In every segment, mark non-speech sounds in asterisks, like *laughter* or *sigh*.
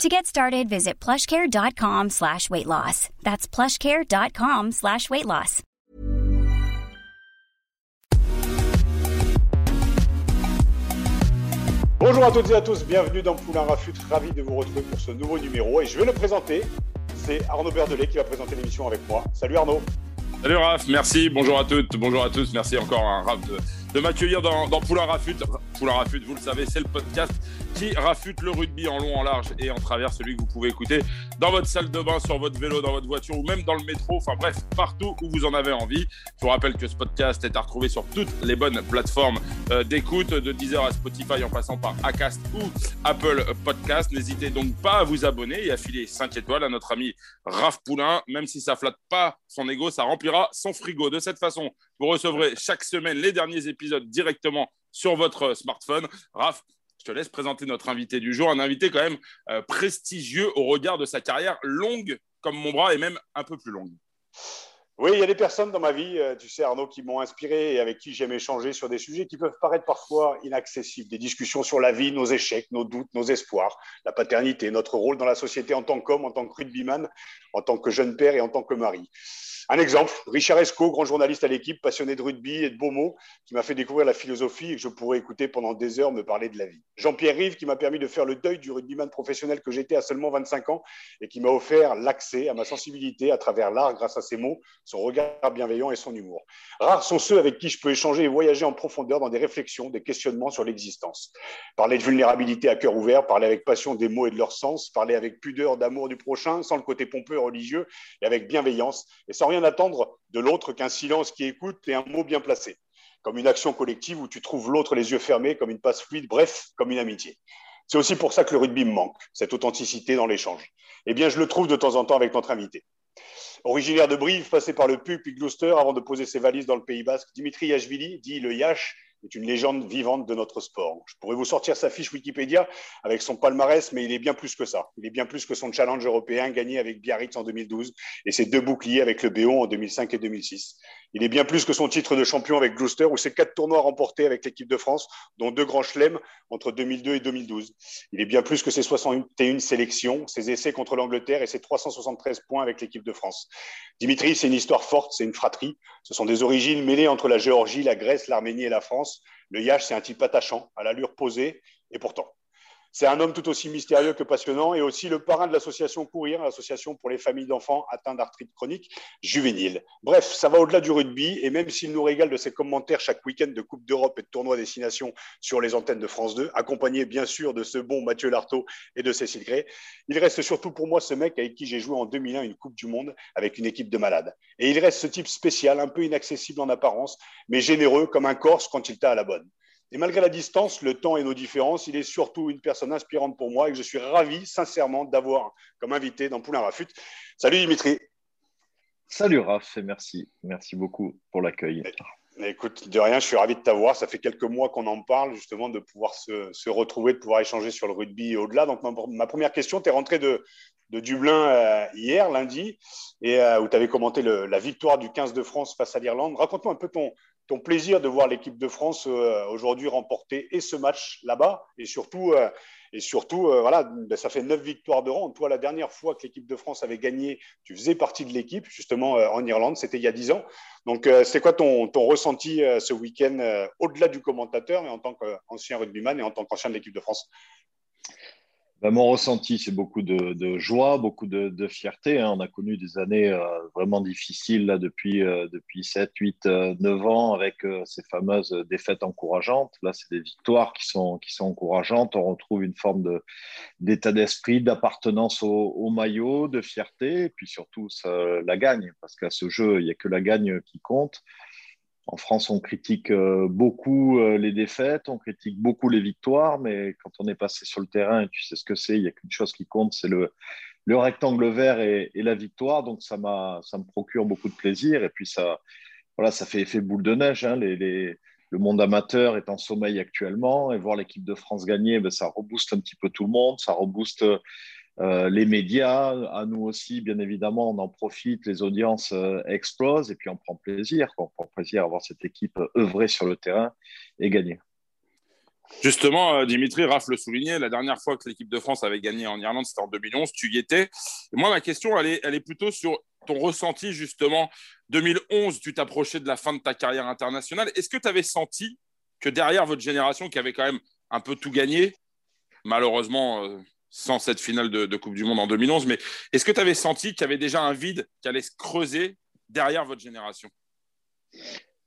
To get started, visit plushcare.com slash weight loss. That's plushcare.com slash weight loss. Bonjour à toutes et à tous, bienvenue dans Poulain Rafut, ravi de vous retrouver pour ce nouveau numéro et je vais le présenter. C'est Arnaud Berdelet qui va présenter l'émission avec moi. Salut Arnaud. Salut Raph, merci, bonjour à toutes, bonjour à tous, merci encore à Raph de, de m'accueillir dans, dans Poulain Rafut. Poulain Rafut, vous le savez, c'est le podcast qui rafute le rugby en long, en large et en travers, celui que vous pouvez écouter dans votre salle de bain, sur votre vélo, dans votre voiture ou même dans le métro, enfin bref, partout où vous en avez envie. Je vous rappelle que ce podcast est à retrouver sur toutes les bonnes plateformes euh, d'écoute, de Deezer à Spotify en passant par Acast ou Apple Podcast. N'hésitez donc pas à vous abonner et à filer 5 étoiles à notre ami Raph Poulain, même si ça flatte pas son ego, ça remplira son frigo. De cette façon, vous recevrez chaque semaine les derniers épisodes directement sur votre smartphone. Raph, je te laisse présenter notre invité du jour, un invité quand même euh, prestigieux au regard de sa carrière longue comme mon bras et même un peu plus longue. Oui, il y a des personnes dans ma vie, euh, tu sais Arnaud, qui m'ont inspiré et avec qui j'aime échanger sur des sujets qui peuvent paraître parfois inaccessibles, des discussions sur la vie, nos échecs, nos doutes, nos espoirs, la paternité, notre rôle dans la société en tant qu'homme, en tant que rugbyman, en tant que jeune père et en tant que mari. Un exemple, Richard Esco, grand journaliste à l'équipe, passionné de rugby et de beaux mots, qui m'a fait découvrir la philosophie et que je pourrais écouter pendant des heures me parler de la vie. Jean-Pierre Rive, qui m'a permis de faire le deuil du rugbyman professionnel que j'étais à seulement 25 ans et qui m'a offert l'accès à ma sensibilité à travers l'art grâce à ses mots, son regard bienveillant et son humour. Rares sont ceux avec qui je peux échanger et voyager en profondeur dans des réflexions, des questionnements sur l'existence. Parler de vulnérabilité à cœur ouvert, parler avec passion des mots et de leur sens, parler avec pudeur d'amour du prochain, sans le côté pompeux et religieux, et avec bienveillance, et sans rien attendre de l'autre qu'un silence qui écoute et un mot bien placé, comme une action collective où tu trouves l'autre les yeux fermés, comme une passe fluide, bref, comme une amitié. C'est aussi pour ça que le rugby me manque, cette authenticité dans l'échange. Eh bien, je le trouve de temps en temps avec notre invité. Originaire de Brive, passé par le Puy puis Gloucester avant de poser ses valises dans le Pays Basque, Dimitri Yachvili, dit le Yash, est une légende vivante de notre sport. Je pourrais vous sortir sa fiche Wikipédia avec son palmarès, mais il est bien plus que ça. Il est bien plus que son challenge européen gagné avec Biarritz en 2012 et ses deux boucliers avec le Béon en 2005 et 2006. Il est bien plus que son titre de champion avec Gloucester ou ses quatre tournois remportés avec l'équipe de France, dont deux grands chelems entre 2002 et 2012. Il est bien plus que ses 61 sélections, ses essais contre l'Angleterre et ses 373 points avec l'équipe de France. Dimitri, c'est une histoire forte, c'est une fratrie. Ce sont des origines mêlées entre la Géorgie, la Grèce, l'Arménie et la France. Le Yash, c'est un type attachant, à l'allure posée, et pourtant. C'est un homme tout aussi mystérieux que passionnant et aussi le parrain de l'association Courir, l'association pour les familles d'enfants atteints d'arthrite chronique juvénile. Bref, ça va au-delà du rugby et même s'il nous régale de ses commentaires chaque week-end de Coupe d'Europe et de tournois destination sur les antennes de France 2, accompagné bien sûr de ce bon Mathieu Lartaud et de Cécile Gray, il reste surtout pour moi ce mec avec qui j'ai joué en 2001 une Coupe du Monde avec une équipe de malades. Et il reste ce type spécial, un peu inaccessible en apparence, mais généreux comme un Corse quand il t'a à la bonne. Et malgré la distance, le temps et nos différences, il est surtout une personne inspirante pour moi et que je suis ravi, sincèrement, d'avoir comme invité dans Poulain Rafut. Salut Dimitri. Salut Raph et merci. Merci beaucoup pour l'accueil. Écoute, de rien, je suis ravi de t'avoir. Ça fait quelques mois qu'on en parle, justement, de pouvoir se, se, retrouver, de pouvoir échanger sur le rugby et au-delà. Donc, ma, ma, première question, tu es rentré de, de Dublin euh, hier, lundi, et euh, où tu avais commenté le, la victoire du 15 de France face à l'Irlande. Raconte-moi un peu ton, ton plaisir de voir l'équipe de France euh, aujourd'hui remporter et ce match là-bas, et surtout, euh, et surtout euh, voilà, ben, ça fait neuf victoires de rang. Toi, la dernière fois que l'équipe de France avait gagné, tu faisais partie de l'équipe, justement en Irlande, c'était il y a dix ans. Donc, c'est quoi ton, ton ressenti ce week-end, au-delà du commentateur, mais en tant qu'ancien rugbyman et en tant qu'ancien de l'équipe de France? Ben, mon ressenti, c'est beaucoup de, joie, beaucoup de, fierté. Hein. On a connu des années euh, vraiment difficiles là, depuis, euh, depuis 7, 8, euh, 9 ans avec euh, ces fameuses défaites encourageantes. Là, c'est des victoires qui sont, qui sont encourageantes. On retrouve une forme d'état d'esprit, d'appartenance au, maillot, de fierté, et puis surtout la gagne, parce qu'à ce jeu, il n'y a que la gagne qui compte. En France, on critique euh, beaucoup euh, les défaites, on critique beaucoup les victoires, mais quand on est passé sur le terrain et tu sais ce que c'est, il n'y a qu'une chose qui compte, c'est le, le rectangle vert et, la victoire. Donc, ça, ça me procure beaucoup de plaisir. Et puis, ça, voilà, ça fait effet boule de neige. Hein. le monde amateur est en sommeil actuellement. Et voir l'équipe de France gagner, ben, ça rebooste un petit peu tout le monde. Ça rebooste euh, les médias. À nous aussi, bien évidemment, on en profite. Les audiences euh, explosent. Et puis, on prend plaisir. On prend plaisir à voir cette équipe œuvrer sur le terrain et gagner. Justement, euh, Dimitri, Raph le soulignait, la dernière fois que l'équipe de France avait gagné en Irlande, c'était en 2011, tu y étais. Moi, ma question, elle est, plutôt sur ton ressenti, justement. 2011, tu t'approchais de la fin de ta carrière internationale. Est-ce que tu avais senti que derrière votre génération, qui avait quand même un peu tout gagné, malheureusement euh, sans cette finale de, Coupe du Monde en 2011, mais est-ce que tu avais senti qu'il y avait déjà un vide qui allait se creuser derrière votre génération?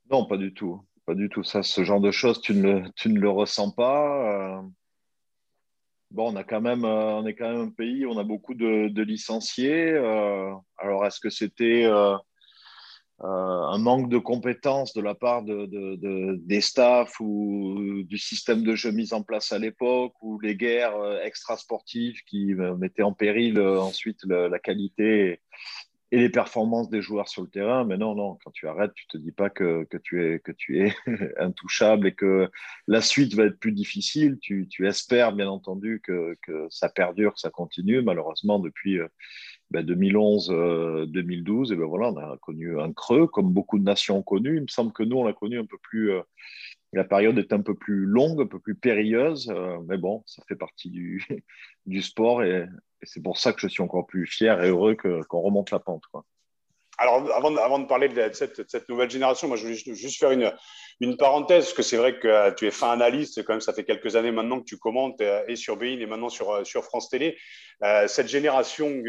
Non, pas du tout pas du tout ça. Ce genre de choses, tu ne le, tu ne le ressens pas. Euh. Bon, on, a quand même, euh, on est quand même un pays où on a beaucoup de, licenciés. Euh. alors, est-ce que c'était un manque de compétences de la part de, des staffs ou du système de jeu mis en place à l'époque ou les guerres extrasportives qui mettaient en péril ensuite la qualité et les performances des joueurs sur le terrain. Mais non, non, quand tu arrêtes, tu te dis pas que, que tu es, que tu es *laughs* intouchable et que la suite va être plus difficile. Tu, tu espères, bien entendu, que, que, ça perdure, que ça continue. Malheureusement, depuis 2011, euh, 2012, ben, et ben voilà, on a connu un creux, comme beaucoup de nations ont connu. Il me semble que nous, on l'a connu un peu plus. Euh, la période est un peu plus longue, un peu plus périlleuse, euh, mais bon, ça fait partie du, *laughs* sport et, c'est pour ça que je suis encore plus fier et heureux qu'on remonte la pente. Alors, avant, de parler de cette, nouvelle génération, moi, je voulais juste faire une, une parenthèse, parce que c'est vrai que euh, tu es fin analyste, quand même, ça fait quelques années maintenant que tu commentes euh, et sur Bein et maintenant sur, sur France Télé. cette génération,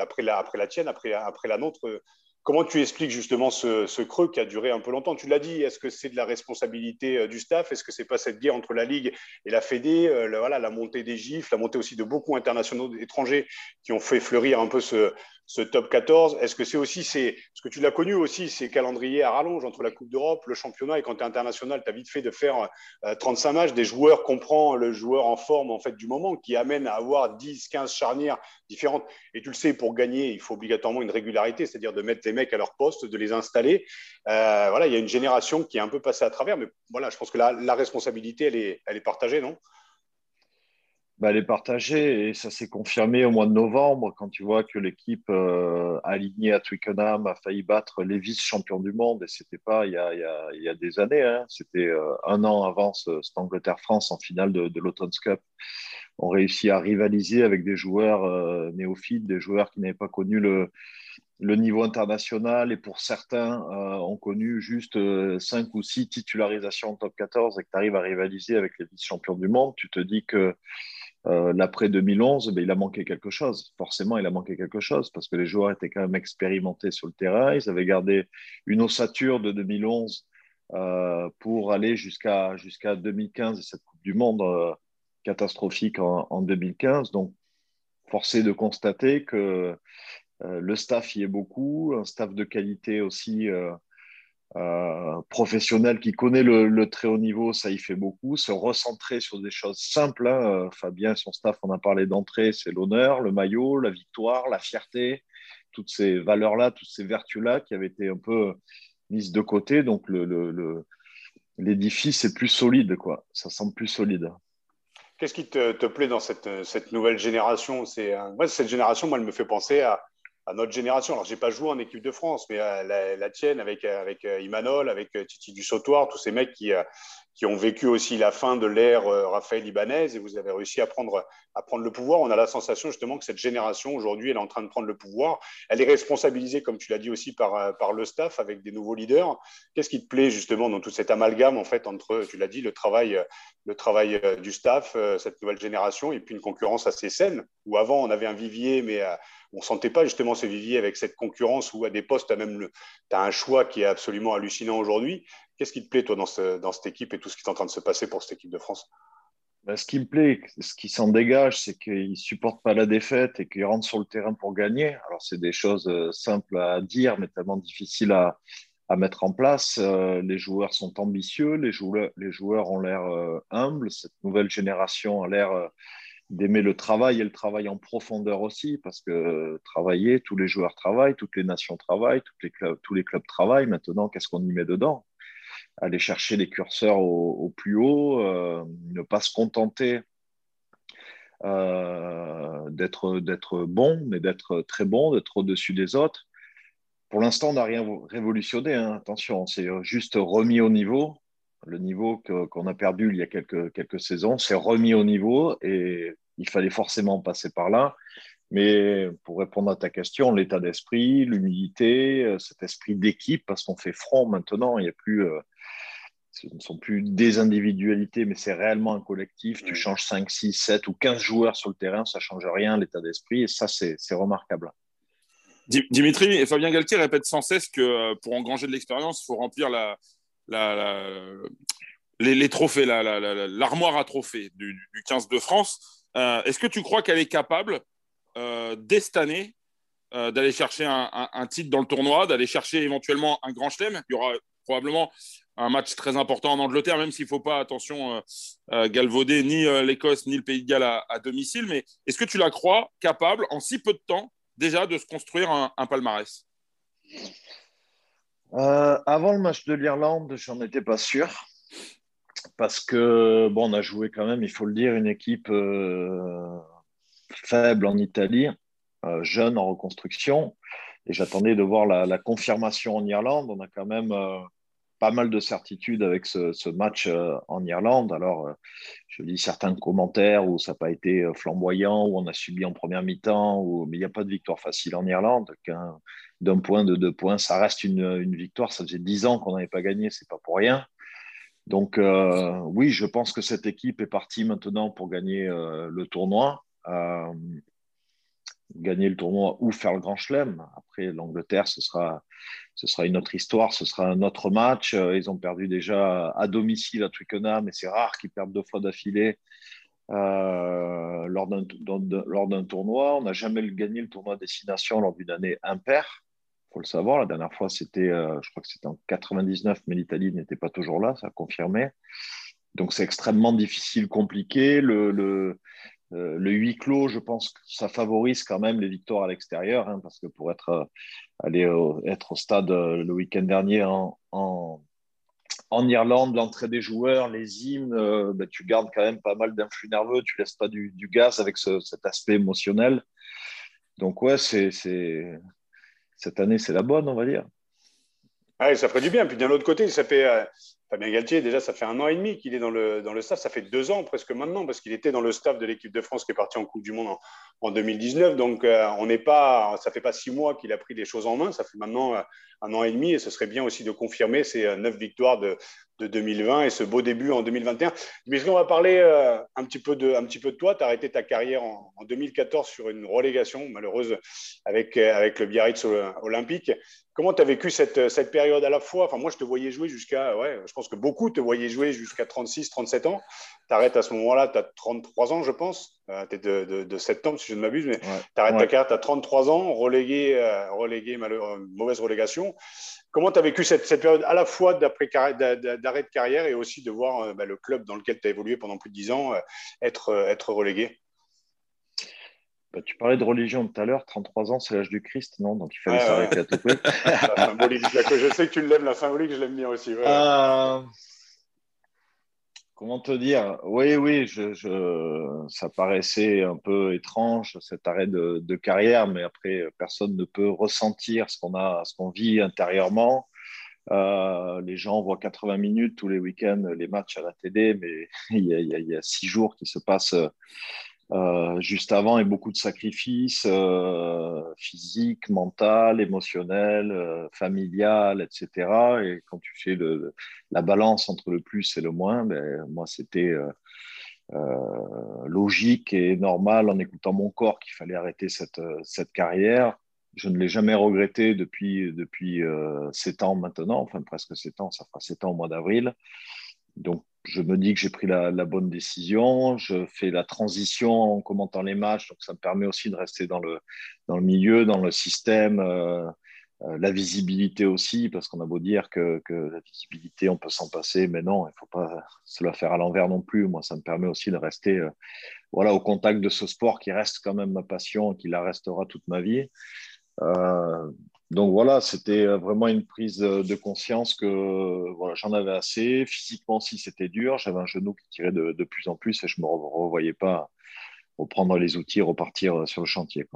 après, la, après la tienne, après, après la nôtre, Comment tu expliques justement ce, creux qui a duré un peu longtemps? Tu l'as dit, est-ce que c'est de la responsabilité euh, du staff? Est-ce que c'est pas cette guerre entre la Ligue et la Fédé euh, voilà, La montée des gifs, la montée aussi de beaucoup internationaux étrangers qui ont fait fleurir un peu ce, ce top 14 Est-ce que c'est aussi, ce que tu l'as connu aussi, ces calendriers à rallonge entre la Coupe d'Europe, le championnat, et quand tu es international, tu as vite fait de faire 35 euh, matchs, des joueurs comprend le joueur en forme en fait du moment, qui amène à avoir 10, 15 charnières différentes. Et tu le sais, pour gagner, il faut obligatoirement une régularité, c'est-à-dire de mettre les mecs à leur poste, de les installer. Euh, voilà, il y a une génération qui est un peu passée à travers, mais voilà, je pense que la, la responsabilité, elle est partagée, non? Bah, elle est partagée et ça s'est confirmé au mois de novembre quand tu vois que l'équipe euh, alignée à Twickenham a failli battre les vice-champions du monde et c'était pas il y a, y a, y a des années, hein. c'était euh, un an avant ce, cette Angleterre-France en finale de, de Cup. On réussit à rivaliser avec des joueurs euh, néophytes, des joueurs qui n'avaient pas connu le, le niveau international et pour certains ont connu juste 5 euh, ou 6 titularisations en top 14 et que tu arrives à rivaliser avec les vice-champions du monde, tu te dis que euh, l'après 2011, ben, il a manqué quelque chose. Forcément, il a manqué quelque chose parce que les joueurs étaient quand même expérimentés sur le terrain. Ils avaient gardé une ossature de 2011 euh, pour aller jusqu'à jusqu'à 2015 et cette Coupe du Monde euh, catastrophique en, en, 2015. Donc, forcé de constater que le staff y est beaucoup, un staff de qualité aussi euh, professionnel qui connaît le, très haut niveau, ça y fait beaucoup. Se recentrer sur des choses simples. Hein. Euh, Fabien, son staff, on a parlé d'entrée, c'est l'honneur, le maillot, la victoire, la fierté, toutes ces valeurs-là, toutes ces vertus-là qui avaient été un peu mises de côté. Donc l'édifice est plus solide, quoi. Ça semble plus solide. Qu'est-ce qui te, plaît dans cette, nouvelle génération? C'est cette génération, moi, elle me fait penser à, à notre génération. Alors, j'ai pas joué en équipe de France, mais la, la, tienne avec, avec euh, Imanol, avec euh, Titi Dussautoir, tous ces mecs qui, euh, qui ont vécu aussi la fin de l'ère Raphaël Ibanez et vous avez réussi à prendre, à prendre le pouvoir. On a la sensation justement que cette génération, aujourd'hui, elle est en train de prendre le pouvoir. Elle est responsabilisée, comme tu l'as dit aussi, par, par le staff avec des nouveaux leaders. Qu'est-ce qui te plaît justement dans tout cet amalgame, en fait, entre, tu l'as dit, le travail, le travail du staff, cette nouvelle génération, et puis une concurrence assez saine, où avant, on avait un vivier, mais on sentait pas justement ce vivier avec cette concurrence où à des postes, tu même as un choix qui est absolument hallucinant aujourd'hui. Qu'est-ce qui te plaît, toi, dans, cette équipe et tout ce qui est en train de se passer pour cette équipe de France? Ben, Ce qui me plaît, ce qui s'en dégage, c'est qu'ils ne supportent pas la défaite et qu'ils rentrent sur le terrain pour gagner. Alors, c'est des choses euh, simples à dire, mais tellement difficiles à, à mettre en place. Euh, les joueurs sont ambitieux, les joueurs, les joueurs ont l'air euh, humbles. Cette nouvelle génération a l'air d'aimer le travail et le travail en profondeur aussi, parce que travailler, tous les joueurs travaillent, toutes les nations travaillent, les clubs, tous les clubs travaillent. Maintenant, qu'est-ce qu'on y met dedans? Aller chercher les curseurs au, plus haut, euh, ne pas se contenter euh, d'être bon, mais d'être très bon, d'être au-dessus des autres. Pour l'instant, on n'a rien révolutionné, hein. attention, c'est juste remis au niveau. Le niveau qu'on a perdu il y a quelques, quelques saisons, c'est remis au niveau et il fallait forcément passer par là. Mais pour répondre à ta question, l'état d'esprit, l'humilité, euh, cet esprit d'équipe, parce qu'on fait front maintenant, il n'y a plus, euh, ce ne sont plus des individualités, mais c'est réellement un collectif. Tu changes 5, 6, 7 ou 15 joueurs sur le terrain, ça ne change rien, l'état d'esprit, et ça, c'est remarquable. Dimitri et Fabien Galtier répètent sans cesse que euh, pour engranger de l'expérience, il faut remplir la, les, trophées, l'armoire à trophées du, 15 de France. Euh, est-ce que tu crois qu'elle est capable, euh, dès cette année, euh, d'aller chercher un, titre dans le tournoi, d'aller chercher éventuellement un grand chelem? Il y aura probablement un match très important en Angleterre, même s'il ne faut pas, attention, galvauder ni l'Écosse ni le Pays de Galles à, domicile. Mais est-ce que tu la crois capable, en si peu de temps, déjà de se construire un palmarès? Euh, avant le match de l'Irlande, j'en étais pas sûr. Parce que, bon, on a joué quand même, il faut le dire, une équipe euh, faible en Italie, euh, jeune en reconstruction. Et j'attendais de voir la, confirmation en Irlande. On a quand même pas mal de certitudes avec ce, match en Irlande. Alors, je lis certains commentaires où ça n'a pas été flamboyant, où on a subi en première mi-temps, mais il n'y a pas de victoire facile en Irlande d'un point, de deux points. Ça reste une, victoire. Ça faisait dix ans qu'on n'avait pas gagné, c'est pas pour rien. Donc euh, oui, je pense que cette équipe est partie maintenant pour gagner euh, le tournoi. Euh, gagner le tournoi ou faire le grand chelem. Après, l'Angleterre, ce sera, ce sera une autre histoire, ce sera un autre match. Ils ont perdu déjà à domicile à Twickenham, mais c'est rare qu'ils perdent deux fois d'affilée lors d'un tournoi. On n'a jamais gagné le tournoi destination lors d'une année impaire faut le savoir. La dernière fois, c'était, euh, je crois que c'était en 99, mais l'Italie n'était pas toujours là, ça a confirmé. Donc c'est extrêmement difficile, compliqué. Euh, le, huis clos, je pense que ça favorise quand même les victoires à l'extérieur, hein, parce que pour être, euh, aller être au stade le week-end dernier en, en, Irlande, l'entrée des joueurs, les hymnes, ben, tu gardes quand même pas mal d'influx nerveux, tu laisses pas du, gaz avec cet aspect émotionnel. Donc ouais, c'est cette année, c'est la bonne, on va dire. Ah, ça ferait du bien. Puis d'un autre côté, ça fait euh, Fabien Galtier, déjà, ça fait un an et demi qu'il est dans le, staff. Ça fait deux ans presque maintenant, parce qu'il était dans le staff de l'équipe de France qui est parti en Coupe du Monde en, 2019. Donc, euh, on n'est pas, ça fait pas six mois qu'il a pris des choses en main. Ça fait maintenant euh, un an et demi, et ce serait bien aussi de confirmer ces neuf victoires de, de 2020 et ce beau début en 2021. Mais on va parler un, petit peu de, un petit peu de toi? Tu as arrêté ta carrière en, en, 2014 sur une relégation malheureuse avec, avec le Biarritz Olympique. Comment tu as vécu cette, cette, période à la fois? Enfin, moi, je te voyais jouer jusqu'à, ouais, je pense que beaucoup te voyaient jouer jusqu'à 36, 37 ans. Tu arrêtes à ce moment-là, tu as 33 ans, je pense. Euh, tu es de, de, septembre, si je ne m'abuse, mais tu arrêtes ta carrière, tu as 33 ans, relégué, euh, relégué mauvaise relégation. Comment tu as vécu cette, cette, période à la fois d'arrêt de carrière et aussi de voir euh, bah, le club dans lequel tu as évolué pendant plus de 10 ans être, être relégué? Bah, tu parlais de religion tout à l'heure, 33 ans, c'est l'âge du Christ, non? Donc il fallait s'arrêter à tout prix. *laughs* je sais que tu l'aimes, la symbolique, je l'aime bien aussi. Euh, comment te dire? Oui, oui, je, ça paraissait un peu étrange, cet arrêt de, carrière, mais après, personne ne peut ressentir ce qu'on a, ce qu'on vit intérieurement. Euh, les gens voient 80 minutes tous les week-ends les matchs à la télé, mais *laughs* il y a six jours qui se passent euh, juste avant et beaucoup de sacrifices euh, physiques, mentaux, émotionnels, euh, familiales, etc. Et quand tu fais la balance entre le plus et le moins, ben, moi, c'était logique et normal en écoutant mon corps qu'il fallait arrêter cette, cette carrière. Je ne l'ai jamais regretté depuis, depuis 7 ans maintenant, enfin presque 7 ans, ça fera 7 ans au mois d'avril. Donc, je me dis que j'ai pris la, bonne décision. Je fais la transition en commentant les matchs, donc ça me permet aussi de rester dans le, dans le milieu, dans le système, euh, la visibilité aussi, parce qu'on a beau dire que, la visibilité, on peut s'en passer, mais non, il ne faut pas se la faire à l'envers non plus. Moi, ça me permet aussi de rester voilà, au contact de ce sport qui reste quand même ma passion, qui la restera toute ma vie. Euh, donc voilà, c'était vraiment une prise de conscience que voilà, j'en avais assez. Physiquement, si c'était dur, j'avais un genou qui tirait de, plus en plus et je ne me revoyais pas reprendre les outils, repartir sur le chantier.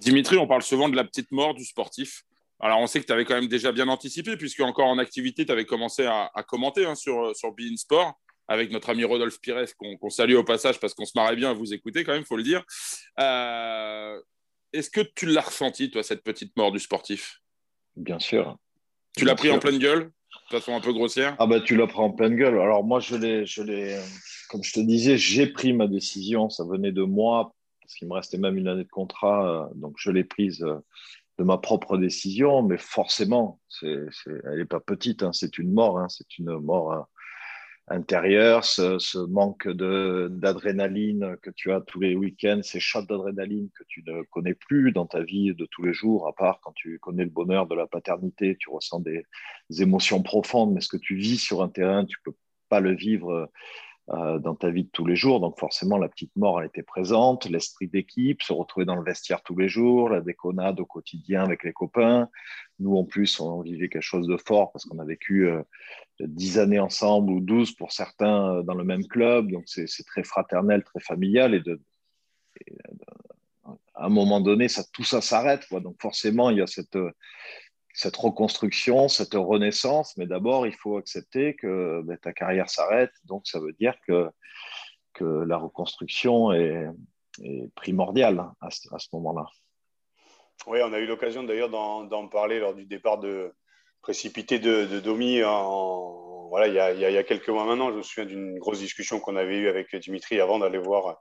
Dimitri, on parle souvent de la petite mort du sportif. Alors, on sait que tu avais quand même déjà bien anticipé, puisque encore en activité, tu avais commencé à, commenter hein, sur, sur Bein Sport avec notre ami Rodolphe Pires, qu'on salue au passage parce qu'on se marrait bien à vous écouter quand même, faut le dire. Euh, Est-ce que tu l'as ressenti, toi, cette petite mort du sportif? Bien sûr. Tu l'as pris en pleine gueule de façon un peu grossière? Ah bah tu l'as pris en pleine gueule. Alors moi, je l'ai, je l'ai, comme je te disais, j'ai pris ma décision. Ça venait de moi parce qu'il me restait même une année de contrat, euh, donc je l'ai prise euh, de ma propre décision. Mais forcément, c'est, elle n'est pas petite. Hein. c'est une mort. Hein. c'est une mort intérieure. Ce, manque d'adrénaline que tu as tous les week-ends, ces shots d'adrénaline que tu ne connais plus dans ta vie de tous les jours, à part quand tu connais le bonheur de la paternité, tu ressens des, des émotions profondes. Mais ce que tu vis sur un terrain, tu peux pas le vivre dans ta vie de tous les jours. Donc forcément, la petite mort, elle était présente, l'esprit d'équipe, se retrouver dans le vestiaire tous les jours, la déconnade au quotidien avec les copains. Nous, en plus, on vivait quelque chose de fort parce qu'on a vécu euh, dix années ensemble ou douze pour certains euh, dans le même club. Donc c'est très fraternel, très familial. Et, et à un moment donné, tout ça s'arrête. Donc forcément, il y a cette cette reconstruction, cette renaissance, mais d'abord, il faut accepter que ben, ta carrière s'arrête. Donc, ça veut dire que, que la reconstruction est, primordiale à ce, à ce moment-là. Oui, on a eu l'occasion d'ailleurs d'en parler lors du départ de précipité de, de Domi voilà, il, y a, il y a quelques mois maintenant. Je me souviens d'une grosse discussion qu'on avait eue avec Dimitri avant d'aller voir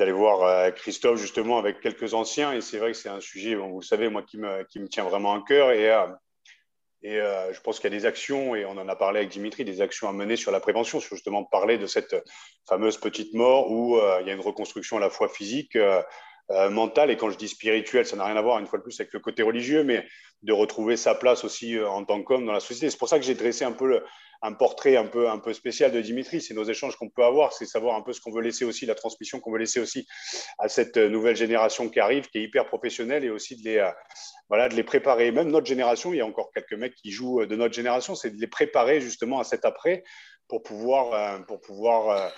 d'aller voir euh, Christophe justement avec quelques anciens. Et c'est vrai que c'est un sujet, bon, vous savez, moi qui me, qui me tient vraiment à cœur. Et, euh, et euh, je pense qu'il y a des actions, et on en a parlé avec Dimitri, des actions à mener sur la prévention, sur justement parler de cette fameuse petite mort où il y a une reconstruction à la fois physique, mentale. Et quand je dis spirituelle, ça n'a rien à voir une fois de plus avec le côté religieux, mais de retrouver sa place aussi en tant qu'homme dans la société. C'est pour ça que j'ai dressé un peu un portrait un peu, un peu spécial de Dimitri. C'est nos échanges qu'on peut avoir, c'est savoir un peu ce qu'on veut laisser aussi, la transmission qu'on veut laisser aussi à cette nouvelle génération qui arrive, qui est hyper professionnelle et aussi de les, euh, voilà, de les préparer. Même notre génération, il y a encore quelques mecs qui jouent de notre génération, c'est de les préparer justement à cet après pour pouvoir, euh, pour pouvoir euh,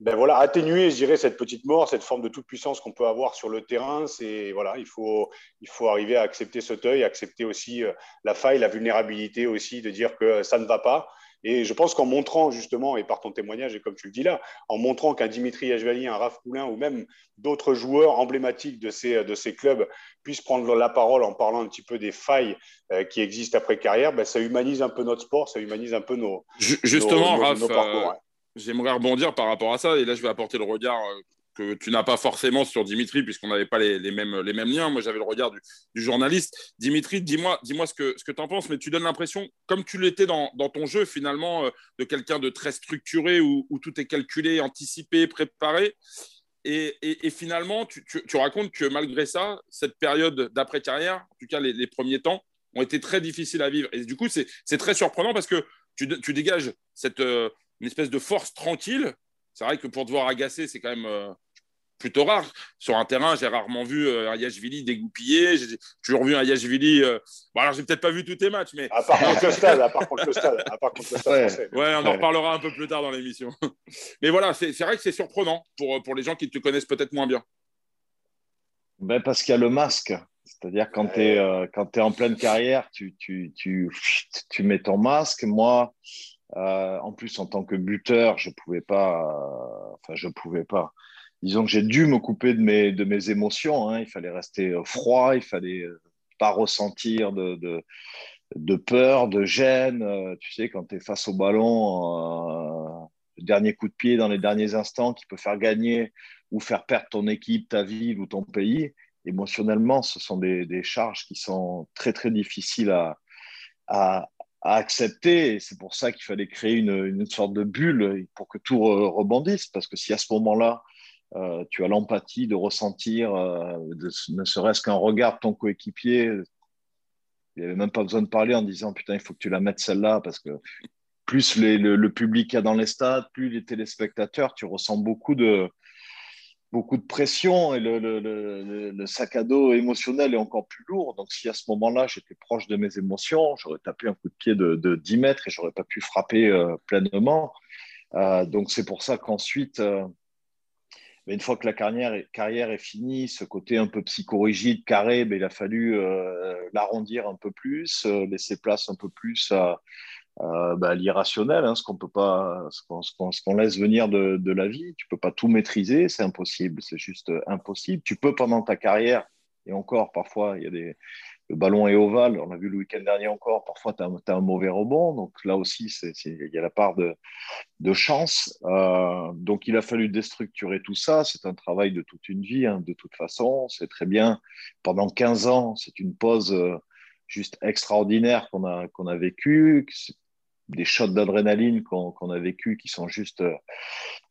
ben voilà, atténuer, je dirais, cette petite mort, cette forme de toute puissance qu'on peut avoir sur le terrain. C'est voilà, il faut, il faut arriver à accepter ce deuil, accepter aussi la faille, la vulnérabilité aussi, de dire que ça ne va pas et je pense qu'en montrant justement, et par ton témoignage, et comme tu le dis là, en montrant qu'un Dimitri Yachvali, un Raph Poulain ou même d'autres joueurs emblématiques de ces, de ces clubs puissent prendre la parole en parlant un petit peu des failles euh, qui existent après carrière, ben, ça humanise un peu notre sport, ça humanise un peu nos. Justement, Raph, euh, j'aimerais rebondir par rapport à ça, et là je vais apporter le regard euh, que tu n'as pas forcément sur Dimitri, puisqu'on n'avait pas les, mêmes, les mêmes liens. Moi, j'avais le regard du, journaliste. Dimitri, dis-moi dis, ce que, ce que tu en penses, mais tu donnes l'impression, comme tu l'étais dans, dans, ton jeu, finalement, euh, de quelqu'un de très structuré, où, où, tout est calculé, anticipé, préparé. Et, et, finalement, tu, tu, racontes que malgré ça, cette période d'après-carrière, en tout cas les, les, premiers temps, ont été très difficiles à vivre. Et du coup, c'est très surprenant parce que tu, tu dégages cette, euh, une espèce de force tranquille. C'est vrai que pour devoir agacer, c'est quand même euh, plutôt rare. Sur un terrain, j'ai rarement vu euh, un Yashvili dégoupillé. J'ai toujours vu un Yashvili. Euh... Bon, alors, j'ai peut-être pas vu tous tes matchs, mais. À part contre le stade, à part contre le stade, à part contre le stade ouais. ouais. on en reparlera un peu plus tard dans l'émission. *laughs* mais voilà, c'est vrai que c'est surprenant pour, pour les gens qui te connaissent peut-être moins bien. Ben, parce qu'il y a le masque. C'est-à-dire, quand tu es, euh, es, en pleine carrière, tu, tu, tu, tu mets ton masque. Moi, euh, en plus, en tant que buteur, je pouvais pas. Euh, enfin, je pouvais pas disons que j'ai dû me couper de mes, de mes émotions. Hein. Il fallait rester euh, froid, il fallait pas ressentir de, de, de peur, de gêne. Tu sais, quand tu es face au ballon, le dernier coup de pied dans les derniers instants qui peut faire gagner ou faire perdre ton équipe, ta ville ou ton pays, émotionnellement, ce sont des, des charges qui sont très, très difficiles à, à, à accepter. Et c'est pour ça qu'il fallait créer une, une, sorte de bulle pour que tout rebondisse. Parce que si à ce moment-là, euh, tu as l'empathie de ressentir, euh, ne serait-ce qu'un regard de ton coéquipier, Il n'y avait même pas besoin de parler en disant putain, il faut que tu la mettes celle-là parce que plus le, public qu'il y a dans les stades, plus les téléspectateurs, tu ressens beaucoup de, beaucoup de pression et le, sac à dos émotionnel est encore plus lourd. Donc, si à ce moment-là, j'étais proche de mes émotions, j'aurais tapé un coup de pied de, 10 mètres et j'aurais pas pu frapper euh, pleinement. Euh, donc, c'est pour ça qu'ensuite, euh, une fois que la carrière, carrière, est finie, ce côté un peu psychorigide, carré, ben, il a fallu l'arrondir un peu plus, laisser place un peu plus à euh, bah, l'irrationnel, hein, ce qu'on peut pas, ce qu'on laisse venir de, de, la vie. Tu peux pas tout maîtriser, c'est impossible, c'est juste impossible. Tu peux pendant ta carrière, et encore parfois, il y a des, le ballon est ovale, on l'a vu le week-end dernier encore, parfois tu as, un mauvais rebond, donc là aussi, il y a la part de, de chance. Euh, donc il a fallu déstructurer tout ça, c'est un travail de toute une vie, hein, de toute façon, c'est très bien. Pendant 15 ans, c'est une pause. Euh, juste extraordinaire qu'on a, qu'on a vécu des shots d'adrénaline qu'on a vécu qui sont juste euh,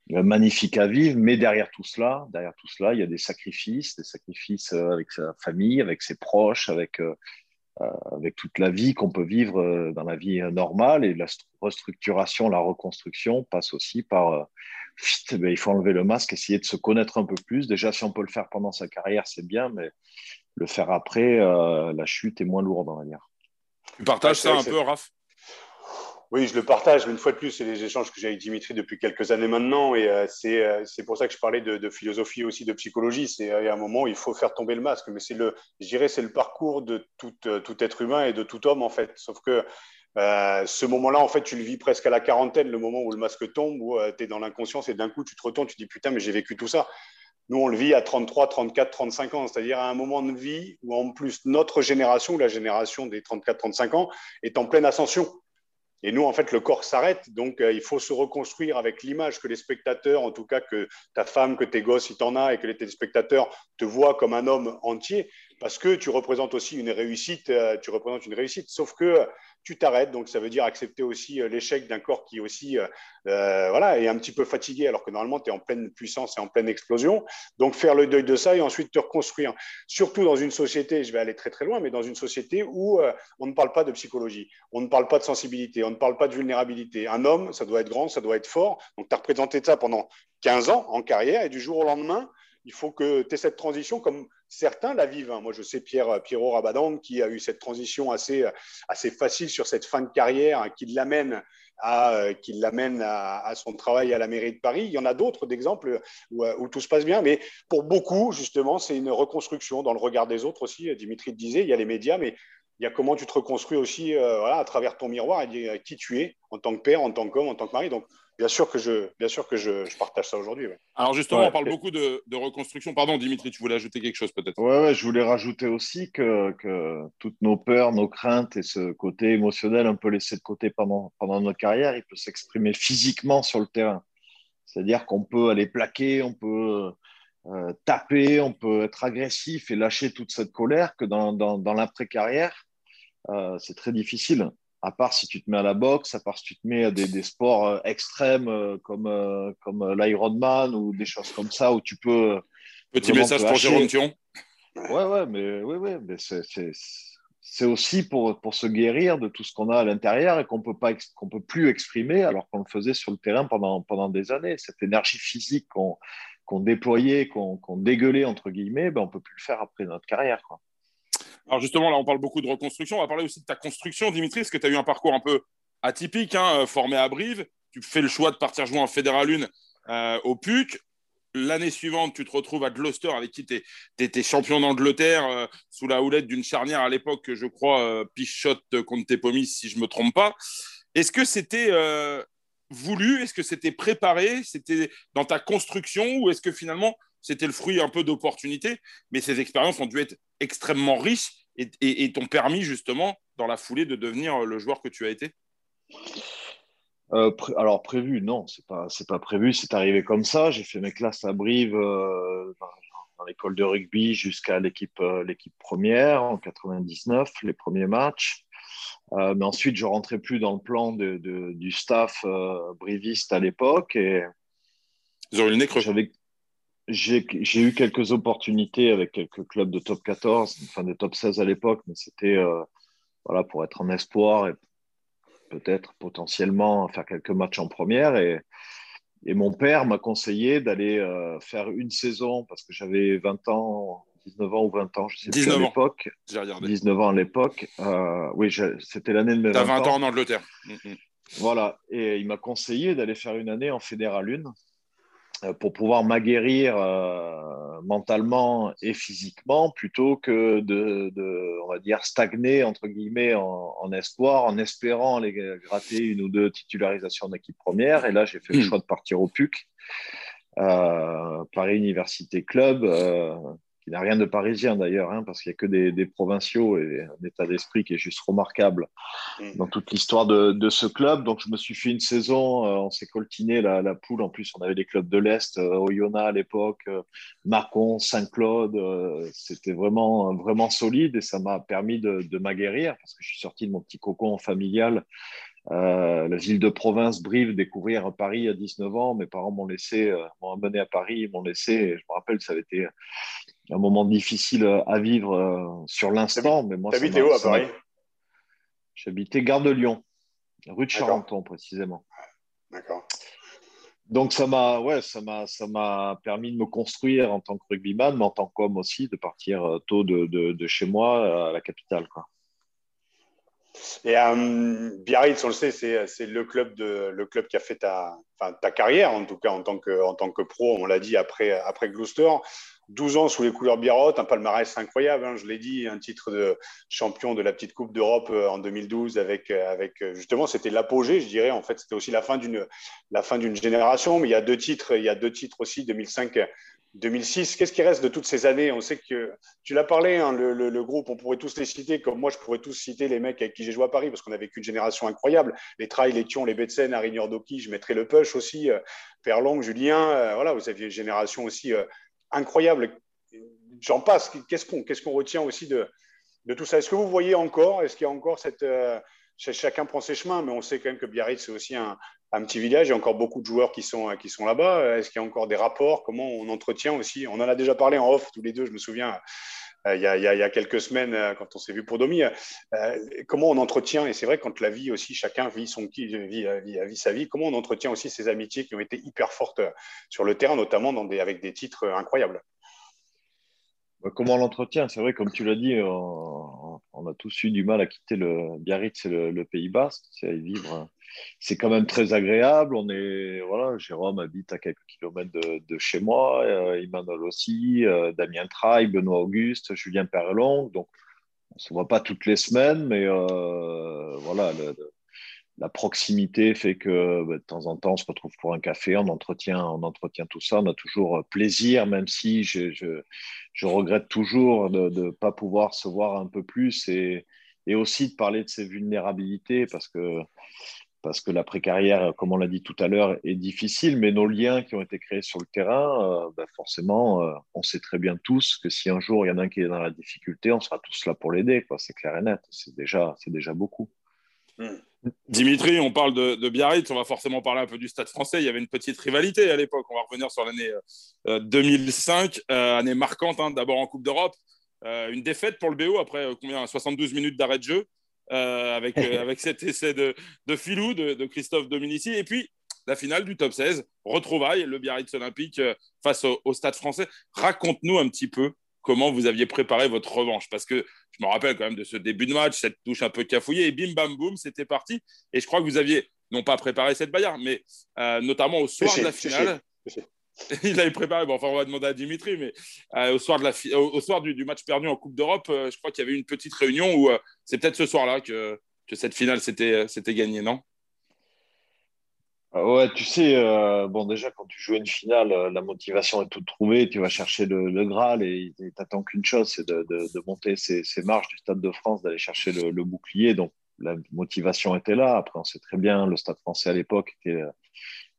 magnifiques à vivre. Mais derrière tout cela, derrière tout cela, il y a des sacrifices, des sacrifices euh, avec sa famille, avec ses proches, avec, euh, avec toute la vie qu'on peut vivre dans la vie normale. Et la restructuration, la reconstruction passe aussi par ben, il faut enlever le masque, essayer de se connaître un peu plus. Déjà, si on peut le faire pendant sa carrière, c'est bien, mais le faire après, la chute est moins lourde, on va dire. Tu partages ça un peu, Raph? Oui, je le partage, mais une fois de plus, c'est des échanges que j'ai avec Dimitri depuis quelques années maintenant. Et euh, euh, c'est pour ça que je parlais de, philosophie aussi, de psychologie. C'est à un moment, il faut faire tomber le masque. Mais c'est le, c'est le parcours de tout, euh, tout, être humain et de tout homme, en fait. Sauf que ce moment-là, en fait, tu le vis presque à la quarantaine, le moment où le masque tombe, où tu es dans l'inconscience et d'un coup, tu te retournes, tu te dis putain, mais j'ai vécu tout ça. Nous, on le vit à 33, 34, 35 ans, c'est-à-dire à un moment de vie où, en plus, notre génération, la génération des 34, 35 ans, est en pleine ascension. Et nous, en fait, le corps s'arrête. Donc, euh, il faut se reconstruire avec l'image que les spectateurs, en tout cas que ta femme, que tes gosses, si tu en as, et que les téléspectateurs te voient comme un homme entier, parce que tu représentes aussi une réussite. Euh, tu représentes une réussite. Sauf que tu t'arrêtes. Donc, ça veut dire accepter aussi euh, l'échec d'un corps qui aussi euh, voilà, est un petit peu fatigué, alors que normalement, tu es en pleine puissance et en pleine explosion. Donc, faire le deuil de ça et ensuite te reconstruire. Surtout dans une société, je vais aller très très loin, mais dans une société où on ne parle pas de psychologie, on ne parle pas de sensibilité, on ne parle pas de vulnérabilité. Un homme, ça doit être grand, ça doit être fort. Donc, tu as représenté ça pendant 15 ans en carrière et du jour au lendemain, il faut que tu aies cette transition comme certains la vivent. Hein. Moi, je sais Pierre, Pierrot Rabadan qui a eu cette transition assez, assez facile sur cette fin de carrière hein, qui l'amène à, qui l'amène à, son travail à la mairie de Paris. Il y en a d'autres d'exemples où, tout se passe bien, mais pour beaucoup, justement, c'est une reconstruction dans le regard des autres aussi. Dimitri te disait, il y a les médias, mais il y a comment tu te reconstruis aussi euh, à travers ton miroir et qui tu es en tant que père, en tant qu'homme, en tant que mari. Bien sûr que je, bien sûr que je, partage ça aujourd'hui. Alors justement, on parle beaucoup de, reconstruction. Pardon, Dimitri, tu voulais ajouter quelque chose peut-être? Oui, ouais, je voulais rajouter aussi que, que, toutes nos peurs, nos craintes et ce côté émotionnel un peu laissé de côté pendant, pendant notre carrière, il peut s'exprimer physiquement sur le terrain. C'est-à-dire qu'on peut aller plaquer, on peut euh, taper, on peut être agressif et lâcher toute cette colère que dans, dans, dans l'après-carrière, euh, c'est très difficile à part si tu te mets à la boxe, à part si tu te mets à des, sports euh, extrêmes euh, comme, euh, comme l'Ironman ou des choses comme ça où tu peux. Petit message pour Jérôme Thion. Ouais, ouais, mais, ouais, ouais, mais c'est aussi pour, pour se guérir de tout ce qu'on a à l'intérieur et qu'on qu'on peut plus exprimer alors qu'on le faisait sur le terrain pendant, pendant des années. Cette énergie physique qu'on déployait, qu'on dégueulait, entre guillemets, ben, on peut plus le faire après notre carrière. Quoi. Alors justement, là, on parle beaucoup de reconstruction. On va parler aussi de ta construction, Dimitri, parce que tu as eu un parcours un peu atypique, hein, euh, formé à Brive. Tu fais le choix de partir jouer en Fédéral 1 euh, au PUC. L'année suivante, tu te retrouves à Gloucester, avec qui tu étais champion d'Angleterre euh, sous la houlette d'une charnière à l'époque, je crois, Pichotte contre Tepomis, si je ne me trompe pas. Est-ce que c'était voulu? Est-ce que c'était préparé? C'était dans ta construction? Ou est-ce que finalement, c'était le fruit un peu d'opportunités, mais ces expériences ont dû être extrêmement riches et, t'ont permis justement, dans la foulée, de devenir le joueur que tu as été euh, alors prévu, non, c'est pas c'est pas prévu, c'est arrivé comme ça. J'ai fait mes classes à Brive euh, dans, l'école de rugby jusqu'à l'équipe euh, l'équipe première en 99, les premiers matchs. mais ensuite, je rentrais plus dans le plan de, du staff briviste à l'époque et ils ont eu le nez creux. J'ai eu quelques opportunités avec quelques clubs de top 14, enfin de top 16 à l'époque, mais c'était euh, voilà, pour être en espoir et peut-être potentiellement faire quelques matchs en première. Et, et mon père m'a conseillé d'aller euh, faire une saison parce que j'avais 20 ans, 19 ans ou 20 ans, je sais 19 plus à l'époque. 19 ans à l'époque. Euh, oui, c'était l'année de mes 20 ans. 20 ans en Angleterre. Mm, mm. Voilà, et il m'a conseillé d'aller faire une année en Fédéral 1 euh, pour pouvoir m'aguerrir euh, mentalement et physiquement plutôt que de, on va dire, stagner entre guillemets en, espoir, en espérant aller gratter une ou deux titularisations d'équipe première. Et là, j'ai fait le hmm. choix de partir au PUC, euh, Paris Université Club, qui n'a rien de parisien d'ailleurs, hein, parce qu'il n'y a que des, provinciaux et un état d'esprit qui est juste remarquable mm. dans toute l'histoire de, ce club. Donc je me suis fait une saison, euh, on s'est coltiné la, poule, en plus on avait des clubs de l'Est, euh, Oyonnax à l'époque, euh, Mâcon, Saint-Claude, c'était vraiment, vraiment solide et ça m'a permis de, de m'aguerrir, parce que je suis sorti de mon petit cocon familial euh, la ville de province, Brive, découvrir Paris à 19 ans. Mes parents m'ont laissé, euh, m'ont amené à Paris, ils m'ont laissé. je me rappelle, ça avait été un moment difficile à vivre euh, sur l'instant. Mais moi, T'habitais où à Paris? J'habitais Gare de Lyon, rue de Charenton précisément. D'accord. Donc ça m'a, ouais, ça m'a, ça m'a permis de me construire en tant que rugbyman, mais en tant qu'homme aussi, de partir tôt de, de, de, chez moi à la capitale, quoi. Et euh, Biarritz, on le sait, c'est le club, le club qui a fait ta, carrière, en tout cas en tant que, en tant que pro, on l'a dit, après, après Gloucester. 12 ans sous les couleurs Biarrot, un palmarès incroyable, hein, je l'ai dit, un titre de champion de la petite Coupe d'Europe euh, en 2012 avec, euh, avec justement, c'était l'apogée, je dirais. En fait, c'était aussi la fin d'une la fin d'une génération, mais il y a deux titres, il y a deux titres aussi, 2005 2006, qu'est-ce qui reste de toutes ces années? On sait que tu l'as parlé, hein, le, groupe, on pourrait tous les citer, comme moi je pourrais tous citer les mecs avec qui j'ai joué à Paris, parce qu'on a vécu une génération incroyable. Les Trailles, les Thion, les Betsen, Harry Doki, je mettrais le Push aussi, euh, Perlong, Julien, euh, voilà, vous aviez une génération aussi euh, incroyable. J'en passe, qu'est-ce qu'on qu'est-ce qu'on retient aussi de, de tout ça? Est-ce que vous voyez encore, est-ce qu'il y a encore cette. chacun prend ses chemins, mais on sait quand même que Biarritz, c'est aussi un, un petit village. Il y a encore beaucoup de joueurs qui sont, qui sont là-bas. Est-ce qu'il y a encore des rapports? Comment on entretient aussi? On en a déjà parlé en off tous les deux, je me souviens. Euh, il, y a, il, y a, quelques semaines, euh, quand on s'est vu pour Domi, euh, comment on entretient, et c'est vrai, quand la vie aussi, chacun vit, son, vit, vit, sa vie, comment on entretient aussi ces amitiés qui ont été hyper fortes sur le terrain, notamment avec des titres incroyables? Bah, Comment on l'entretient? C'est vrai, comme tu l'as dit, on, a tous eu du mal à quitter le Biarritz et le, le Pays Basque, c'est à y vivre c'est quand même très agréable. On est, voilà, Jérôme habite à quelques kilomètres de, chez moi, euh, Emmanuel aussi, euh, Damien Traille, Benoît Auguste, Julien Perlon. Donc, on ne se voit pas toutes les semaines, mais euh, voilà, la proximité fait que bah, de temps en temps, on se retrouve pour un café, on entretient, on entretient tout ça. On a toujours plaisir, même si je, je, regrette toujours de ne pas pouvoir se voir un peu plus et, et aussi de parler de ces vulnérabilités parce que parce que l'après-carrière, comme on l'a dit tout à l'heure, est difficile, mais nos liens qui ont été créés sur le terrain, euh, ben forcément, euh, on sait très bien tous que si un jour il y en a un qui est dans la difficulté, on sera tous là pour l'aider, c'est clair et net. C'est déjà, déjà beaucoup. Hmm. Dimitri, on parle de, Biarritz, on va forcément parler un peu du Stade français. Il y avait une petite rivalité à l'époque. On va revenir sur l'année 2005, euh, année marquante, hein, d'abord en Coupe d'Europe. une défaite pour le BO après combien 72 minutes d'arrêt de jeu. Euh, avec, euh, avec cet essai de, de Filou, de, Christophe Dominici. Et puis, la finale du top 16, retrouvailles, le Biarritz Olympique euh, face au, Stade français. Raconte-nous un petit peu comment vous aviez préparé votre revanche. Parce que je me rappelle quand même de ce début de match, cette touche un peu cafouillée, et bim, bam, boum, c'était parti. Et je crois que vous aviez, non pas préparé cette bagarre, mais notamment au soir de la finale. *laughs* il avait préparé. Bon, enfin, on va demander à Dimitri, mais euh, au soir, de la au, soir du, match perdu en Coupe d'Europe, euh, je crois qu'il y avait une petite réunion où euh, c'est peut-être ce soir-là que, que cette finale s'était gagnée, non? Ah Ouais, tu sais, bon, déjà, quand tu joues une finale, la motivation est toute trouvée. Tu vas chercher le, Graal et tu n'attends qu'une chose, c'est de, de, monter ces, ces, marches du Stade de France, d'aller chercher le, le, bouclier. Donc, la motivation était là. Après, on sait très bien, le Stade français à l'époque était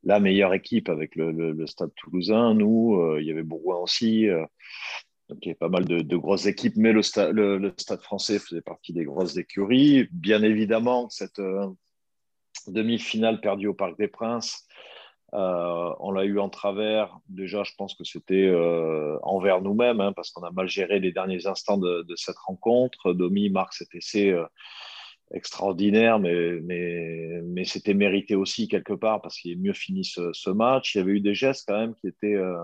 la meilleure équipe avec le, Stade toulousain. Nous, euh, il y avait Bourgoin aussi. Euh, donc il y avait pas mal de, grosses équipes, mais le, le, Stade français faisait partie des grosses écuries. Bien évidemment, cette euh, demi-finale perdue au Parc des Princes, on l'a eu en travers. Déjà, je pense que c'était envers nous-mêmes, hein, parce qu'on a mal géré les derniers instants de, cette rencontre. Domi marque cet essai extraordinaire, mais, mais, mais c'était mérité aussi quelque part parce qu'il est mieux fini ce, match. Il y avait eu des gestes quand même qui étaient euh,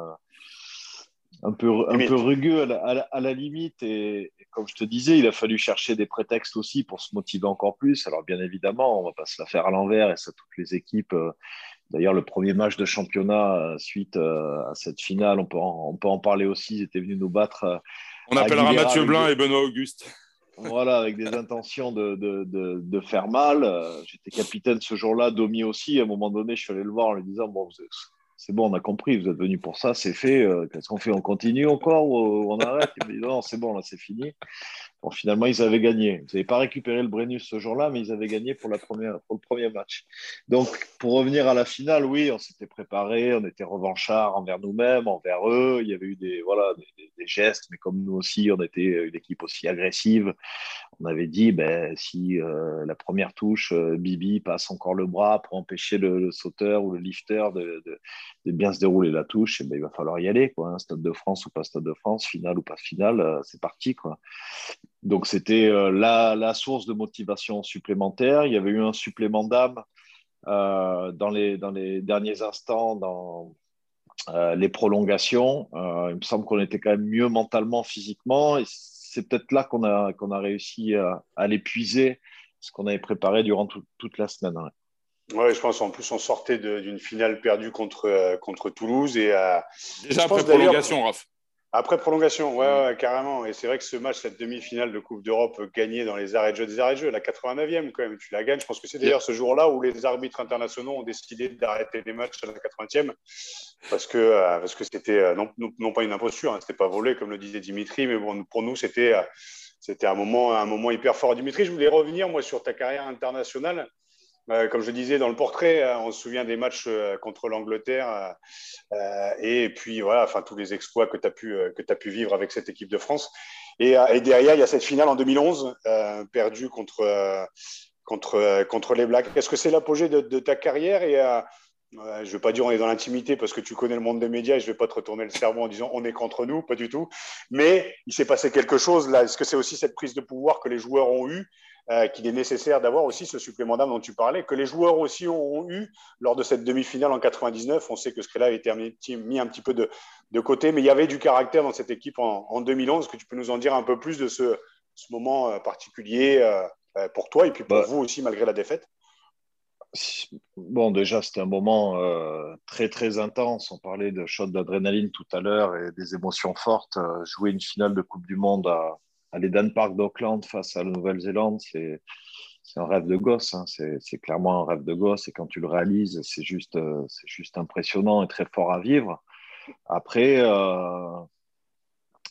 un, peu, un peu rugueux à la, limite. Et, comme je te disais, il a fallu chercher des prétextes aussi pour se motiver encore plus. Alors bien évidemment, on va pas se la faire à l'envers et ça toutes les équipes. Euh, d'ailleurs, le premier match de championnat euh, suite à cette finale, on peut en, on peut en parler aussi. Ils étaient venus nous battre. On appellera Mathieu Blin et Benoît Auguste voilà, avec des intentions de, faire mal. Euh, j'étais capitaine ce jour-là, Domi aussi. À un moment donné, je suis allé le voir en lui disant Bon, c'est bon, on a compris, vous êtes venu pour ça, c'est fait. Euh, qu'est-ce qu'on fait? On continue encore ou on arrête? Il me dit Non, c'est bon, là, c'est fini. Finalement, ils avaient gagné. Ils n'avaient pas récupéré le Brennus ce jour-là, mais ils avaient gagné pour, la première, pour le premier match. Donc, pour revenir à la finale, oui, on s'était préparé, on était revanchards envers nous-mêmes, envers eux. Il y avait eu des, voilà, des, gestes, mais comme nous aussi, on était une équipe aussi agressive. On avait dit, ben, si euh, la première touche, euh, Bibi passe encore le bras pour empêcher le, sauteur ou le lifter de, de, bien se dérouler la touche, eh ben, il va falloir y aller. Quoi, hein. Stade de France ou pas Stade de France, finale ou pas finale, euh, c'est parti. Quoi. Donc c'était euh, la, source de motivation supplémentaire. Il y avait eu un supplément d'âme euh, dans, les, dans les derniers instants, dans euh, les prolongations. il me semble qu'on était quand même mieux mentalement, physiquement. Et c'est peut-être là qu'on a, qu'on a réussi à, l'épuiser, ce qu'on avait préparé durant toute la semaine. Oui, je pense en plus on sortait d'une finale perdue contre, contre Toulouse. Et, Déjà après prolongation, Raph. Après prolongation, ouais, carrément. Et c'est vrai que ce match, cette demi-finale de Coupe d'Europe gagnée dans les arrêts de jeu des arrêts de jeu, la 89e quand même, tu la gagnes. Je pense que c'est d'ailleurs ce jour-là où les arbitres internationaux ont décidé d'arrêter les matchs à la 80e parce que euh, parce que c'était euh, non, non, pas une imposture, hein, c'était pas volé comme le disait Dimitri, mais bon, pour nous c'était euh, c'était un moment un moment hyper fort. Dimitri, je voulais revenir moi sur ta carrière internationale. Euh, comme je disais dans le portrait, euh, on se souvient des matchs euh, contre l'Angleterre et puis voilà, enfin tous les exploits que tu as pu que as pu vivre avec cette équipe de France. Et, derrière, il y a cette finale en 2011 perdue contre contre contre les Blacks. Est-ce que c'est l'apogée de, ta carrière? Et je ne vais pas dire on est dans l'intimité parce que tu connais le monde des médias et je ne vais pas te retourner le cerveau en disant on est contre nous, pas du tout. Mais il s'est passé quelque chose là. Est-ce que c'est aussi cette prise de pouvoir que les joueurs ont eue? Euh, qu'il est nécessaire d'avoir aussi ce supplément d'âme dont tu parlais, que les joueurs aussi ont, eu lors de cette demi-finale en 99. On sait que ce là a été mis, un petit peu de, côté, mais il y avait du caractère dans cette équipe en, 2011. Est-ce que tu peux nous en dire un peu plus de ce, moment euh, particulier euh, pour toi et puis pour bah. vous aussi, malgré la défaite? Bon, déjà, c'était un moment très, très intense. On parlait de shot d'adrénaline tout à l'heure et des émotions fortes. jouer une finale de Coupe du Monde à l'Eden Park d'Auckland face à la Nouvelle-Zélande, c'est un rêve de gosse. Hein. C'est clairement un rêve de gosse. Et quand tu le réalises, c'est juste, euh, juste impressionnant et très fort à vivre. Après, euh,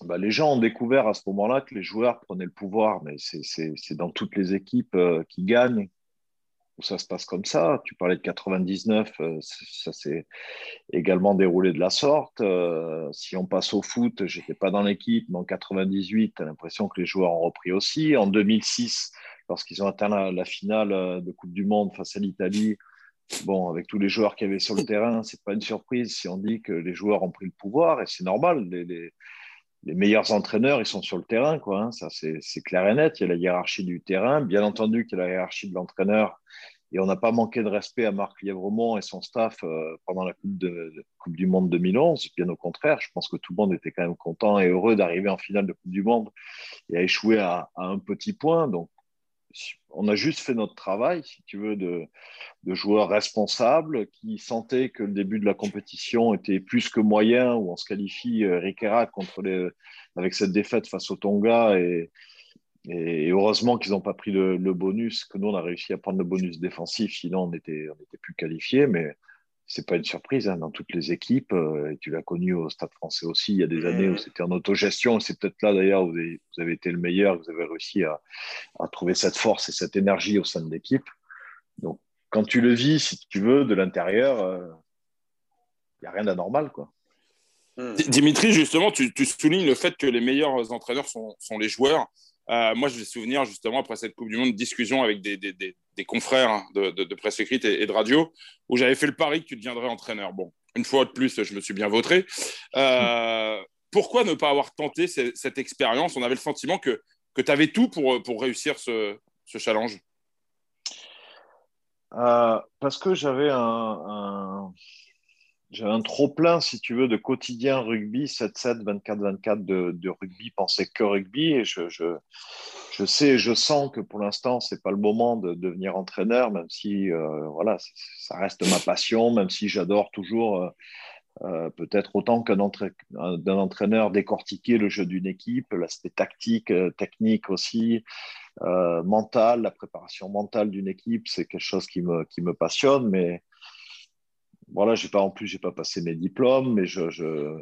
bah, les gens ont découvert à ce moment-là que les joueurs prenaient le pouvoir. Mais c'est dans toutes les équipes euh, qui gagnent ça se passe comme ça. Tu parlais de 99, euh, ça s'est également déroulé de la sorte. Euh, si on passe au foot, j'étais pas dans l'équipe, mais en 98, tu as l'impression que les joueurs ont repris aussi. En 2006, lorsqu'ils ont atteint la, finale euh, de Coupe du Monde face à l'Italie, bon, avec tous les joueurs qu'il y avait sur le terrain, c'est pas une surprise si on dit que les joueurs ont pris le pouvoir, et c'est normal. Meilleurs entraîneurs, ils sont sur le terrain, quoi. Hein. ça, c'est clair et net. Il y a la hiérarchie du terrain. Bien entendu qu'il y a la hiérarchie de l'entraîneur et on n'a pas manqué de respect à Marc Lièvremont et son staff euh, pendant la coupe, du Monde 2011. Bien au contraire, je pense que tout le monde était quand même content et heureux d'arriver en finale de Coupe du Monde et à échouer à, un petit point. On a juste fait notre travail, si tu veux, de, joueurs responsables qui sentaient que le début de la compétition était plus que moyen, où on se qualifie euh, Riquera contre avec cette défaite face au Tonga et, heureusement qu'ils n'ont pas pris le, bonus, que nous, on a réussi à prendre le bonus défensif, sinon on était, on était plus qualifiés. Mais c'est pas une surprise hein, dans toutes les équipes. Euh, et tu l'as connu au Stade français aussi, il y a des années où c'était en autogestion. C'est peut-être là d'ailleurs où vous avez, été le meilleur, vous avez réussi à, trouver cette force et cette énergie au sein de l'équipe. Donc, quand tu le vis, si tu veux, de l'intérieur, il euh, n'y a rien d'anormal. quoi. Dimitri, justement, tu, soulignes le fait que les meilleurs entraîneurs sont, sont les joueurs. Euh, moi, je vais souvenir justement après cette Coupe du Monde, discussion avec des, des, des, confrères hein, de, de, presse écrite et, de radio, où j'avais fait le pari que tu deviendrais entraîneur. Bon, une fois de plus, je me suis bien vautré. Euh, pourquoi ne pas avoir tenté cette, expérience? On avait le sentiment que, que tu avais tout pour, pour réussir ce, ce challenge. Parce que j'avais un, j'ai un trop plein, si tu veux, de quotidien rugby, 7-7, 24-24 de, de, rugby, penser que rugby. Et je, je, je sais, je sens que pour l'instant, c'est pas le moment de, devenir entraîneur, même si, euh, voilà, ça reste ma passion, même si j'adore toujours, euh, euh peut-être autant qu'un entraîneur, décortiquer le jeu d'une équipe, l'aspect tactique, technique aussi, mental, la préparation mentale d'une équipe, c'est quelque chose qui me, qui me passionne, mais voilà, j'ai pas en plus, j'ai pas passé mes diplômes, mais je, je,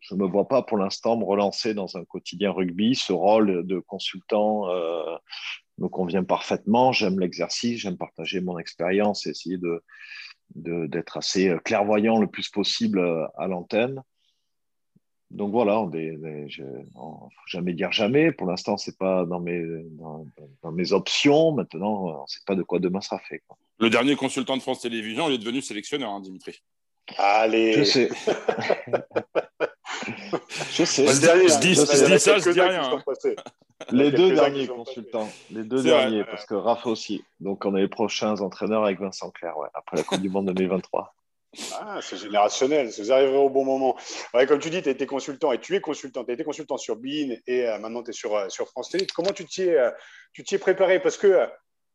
je me vois pas pour l'instant me relancer dans un quotidien rugby. Ce rôle de consultant euh, me convient parfaitement. J'aime l'exercice, j'aime partager mon expérience essayer de d'être assez clairvoyant le plus possible euh, à l'antenne. Donc voilà, on ne faut jamais dire jamais. Pour l'instant, c'est pas dans mes, dans, dans mes options. Maintenant, on ne sait pas de quoi demain sera fait. Quoi. Le dernier consultant de France Télévisions, il est devenu sélectionneur, hein, Dimitri. Allez. Je sais. *laughs* je sais. je, dis, ça, je dis rien. Hein. Les deux derniers consultants. Les deux derniers, parce que Rafa aussi. Donc, on est les prochains entraîneurs avec Vincent Clair, ouais, après la Coupe du Monde 2023. *laughs* Ah, c'est générationnel, vous arriverez au bon moment. Comme tu dis, tu as été consultant et tu es consultant. Tu as été consultant sur Bean et euh, maintenant tu es sur, euh, sur France Télé. Comment tu t'y es, euh, es préparé? Parce que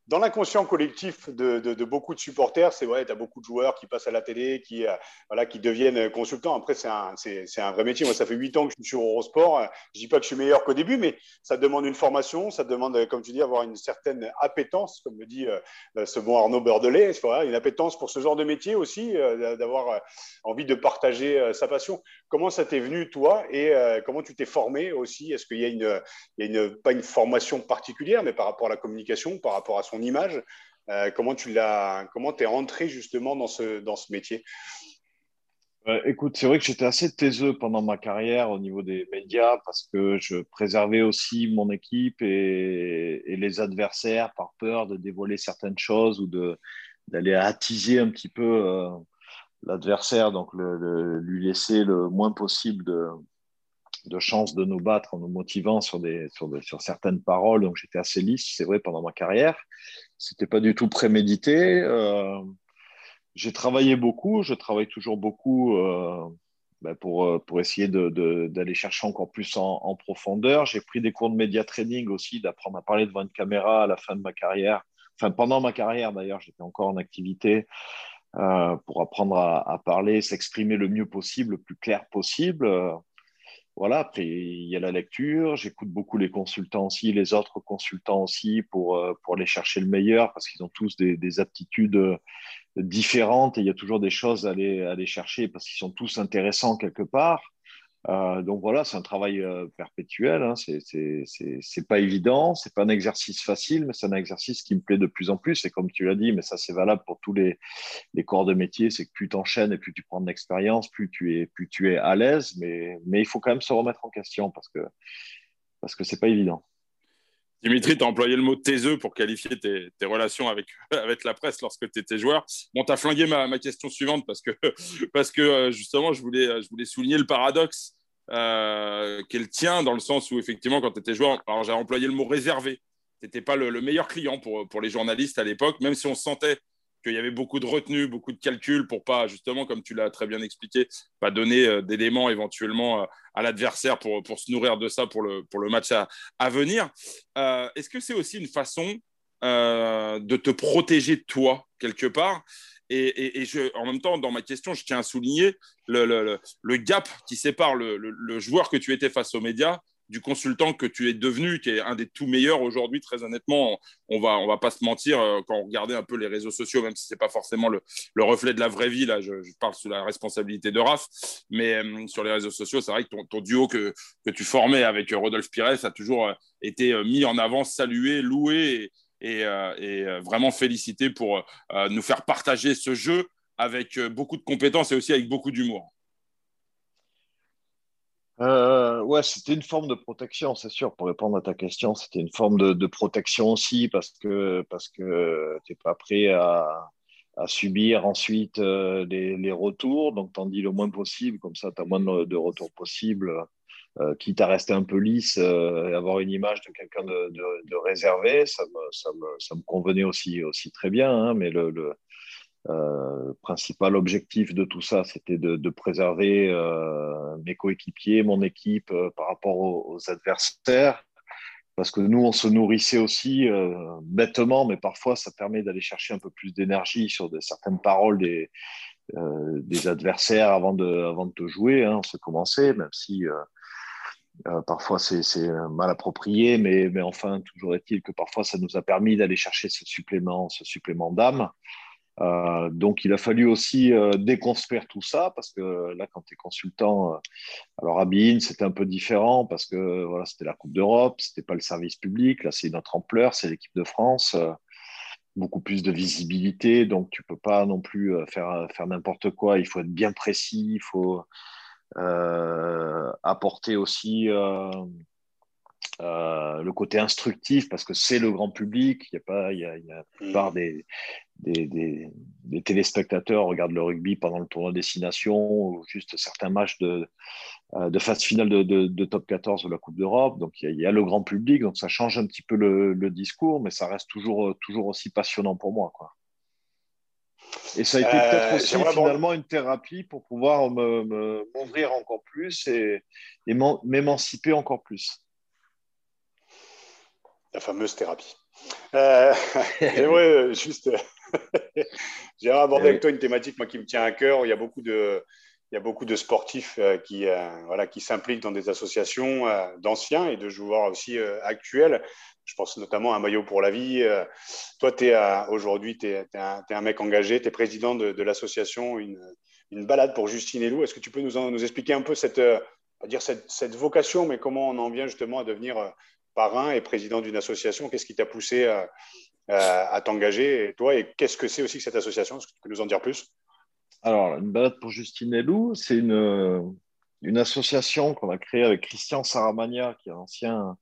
dans l'inconscient collectif de, beaucoup de supporters, c'est vrai, tu as beaucoup de joueurs qui passent à la télé, qui, euh, voilà, qui deviennent consultants. Après, c'est un, un, vrai métier. Moi, ça fait huit ans que je suis sur Eurosport. Je dis pas que je suis meilleur qu'au début, mais ça demande une formation, ça demande, comme tu dis, avoir une certaine appétence, comme le dit euh, ce bon Arnaud Bordelais, une appétence pour ce genre de métier aussi, euh, d'avoir envie de partager sa passion. Comment ça t'est venu, toi, et comment tu t'es formé aussi? Est-ce qu'il y a, une, il y a une, pas une formation particulière, mais par rapport à la communication, par rapport à son image. Euh, comment tu l'as, comment es rentré justement dans ce, dans ce métier? Écoute, c'est vrai que j'étais assez taiseux pendant ma carrière au niveau des médias parce que je préservais aussi mon équipe et, les adversaires par peur de dévoiler certaines choses ou de, d'aller attiser un petit peu euh, l'adversaire, donc lui laisser le moins possible de, de chance de nous battre en nous motivant sur, des, sur, sur certaines paroles. Donc j'étais assez lisse, c'est vrai, pendant ma carrière. C'était pas du tout prémédité. Euh, j'ai travaillé beaucoup, je travaille toujours beaucoup euh, ben pour, euh, pour essayer d'aller de, chercher encore plus en, profondeur. J'ai pris des cours de média training aussi, d'apprendre à parler devant une caméra à la fin de ma carrière. Enfin, pendant ma carrière d'ailleurs, j'étais encore en activité. pour apprendre à parler, s'exprimer le mieux possible, le plus clair possible voilà, après, il y a la lecture. J'écoute beaucoup les consultants aussi, les autres consultants aussi, pour, euh, aller chercher le meilleur, parce qu'ils ont tous des, des, aptitudes euh, différentes et il y a toujours des choses à aller chercher parce qu'ils sont tous intéressants quelque part. Euh, donc voilà, c'est un travail euh, perpétuel. Hein. C'est pas évident, c'est pas un exercice facile, mais c'est un exercice qui me plaît de plus en plus. Et comme tu l'as dit, mais ça c'est valable pour tous les, corps de métier, c'est que plus tu enchaînes et plus tu prends de l'expérience, plus tu es plus tu es à l'aise. Mais, mais il faut quand même se remettre en question parce que parce que c'est pas évident. Dimitri, tu as employé le mot taiseux pour qualifier tes, tes relations avec, *laughs* avec la presse lorsque tu étais joueur. Bon, tu as flingué ma, ma, question suivante parce que, *laughs* parce que euh, justement, je voulais, je voulais souligner le paradoxe euh, qu'elle tient dans le sens où, effectivement, quand tu étais joueur, alors j'ai employé le mot réservé. Tu n'étais pas le, meilleur client pour, pour les journalistes à l'époque, même si on sentait qu'il y avait beaucoup de retenue, beaucoup de calculs pour pas, justement, comme tu l'as très bien expliqué, pas donner euh, d'éléments éventuellement euh, à l'adversaire pour, pour se nourrir de ça pour le, pour le match à, à venir. Est-ce que c'est aussi une façon de te protéger toi, quelque part? Et, en même temps, dans ma question, je tiens à souligner le, gap qui sépare le, joueur que tu étais face aux médias du consultant que tu es devenu, qui est un des tout meilleurs aujourd'hui, très honnêtement. On va, on va pas se mentir euh, quand on regardait un peu les réseaux sociaux, même si c'est pas forcément le, le, reflet de la vraie vie. Là, je, parle sous la responsabilité de Raph, mais euh, sur les réseaux sociaux, c'est vrai que ton, duo que, tu formais avec Rodolphe Pires a toujours euh, été mis en avant, salué, loué euh, euh, vraiment félicité pour euh, nous faire partager ce jeu avec beaucoup de compétences et aussi avec beaucoup d'humour. Euh, ouais, c'était une forme de protection, c'est sûr. Pour répondre à ta question, c'était une forme de, protection aussi parce que parce que t'es pas prêt à, subir ensuite les, retours. Donc, t'en dis le moins possible, comme ça, tu as moins de retours possibles euh, quitte à rester un peu lisse et avoir une image de quelqu'un de, réservé, ça me, convenait aussi, très bien. Hein, mais le, principal objectif de tout ça, c'était de, préserver mes coéquipiers, mon équipe par rapport aux adversaires parce que nous, on se nourrissait aussi euh, bêtement, mais parfois, ça permet d'aller chercher un peu plus d'énergie sur certaines paroles des, euh, adversaires avant de, avant de te jouer. Hein, on se commençait, même si euh, parfois c'est mal approprié, mais, mais enfin, toujours est-il que parfois, ça nous a permis d'aller chercher ce supplément, ce supplément d'âme. Euh, donc, il a fallu aussi euh, déconstruire tout ça parce que là, quand tu es consultant, euh, alors à Bein, c'était un peu différent parce que voilà, c'était la Coupe d'Europe, c'était pas le service public. Là, c'est notre ampleur, c'est l'équipe de France, beaucoup plus de visibilité. Donc, tu peux pas non plus faire, faire n'importe quoi. Il faut être bien précis, il faut apporter aussi euh, le côté instructif parce que c'est le grand public. Il y a pas, il y a, la plupart des, des, des, téléspectateurs regardent le rugby pendant le tournoi destination ou juste certains matchs de, euh, de phase finale de, de, top 14 de la Coupe d'Europe. Donc il y, a, le grand public, donc ça change un petit peu le, le, discours, mais ça reste toujours, toujours aussi passionnant pour moi. Quoi. Et ça a été euh, peut-être aussi finalement une thérapie pour pouvoir m'ouvrir encore plus et, et m'émanciper encore plus la fameuse thérapie. Euh, *laughs* ouais, juste, *laughs* j'aimerais aborder avec toi une thématique moi, qui me tient à cœur. Il y a beaucoup de, il y a beaucoup de sportifs euh, qui, euh, voilà, qui s'impliquent dans des associations euh, d'anciens et de joueurs aussi actuels. Je pense notamment à Maillot pour la vie. toi, tu es aujourd'hui, tu es, un mec engagé, tu es président de, l'association une, une, balade pour Justine et Lou. Est-ce que tu peux nous, expliquer un peu cette, dire cette, cette, vocation, mais comment on en vient justement à devenir parrain et président d'une association? Qu'est-ce qui t'a poussé à, t'engager, toi, et qu'est-ce que c'est aussi que cette association? Est-ce que tu peux nous en dire plus? Alors, une balade pour Justine et Lou, c'est une, une association qu'on a créée avec Christian Saramagna, qui est ancien euh,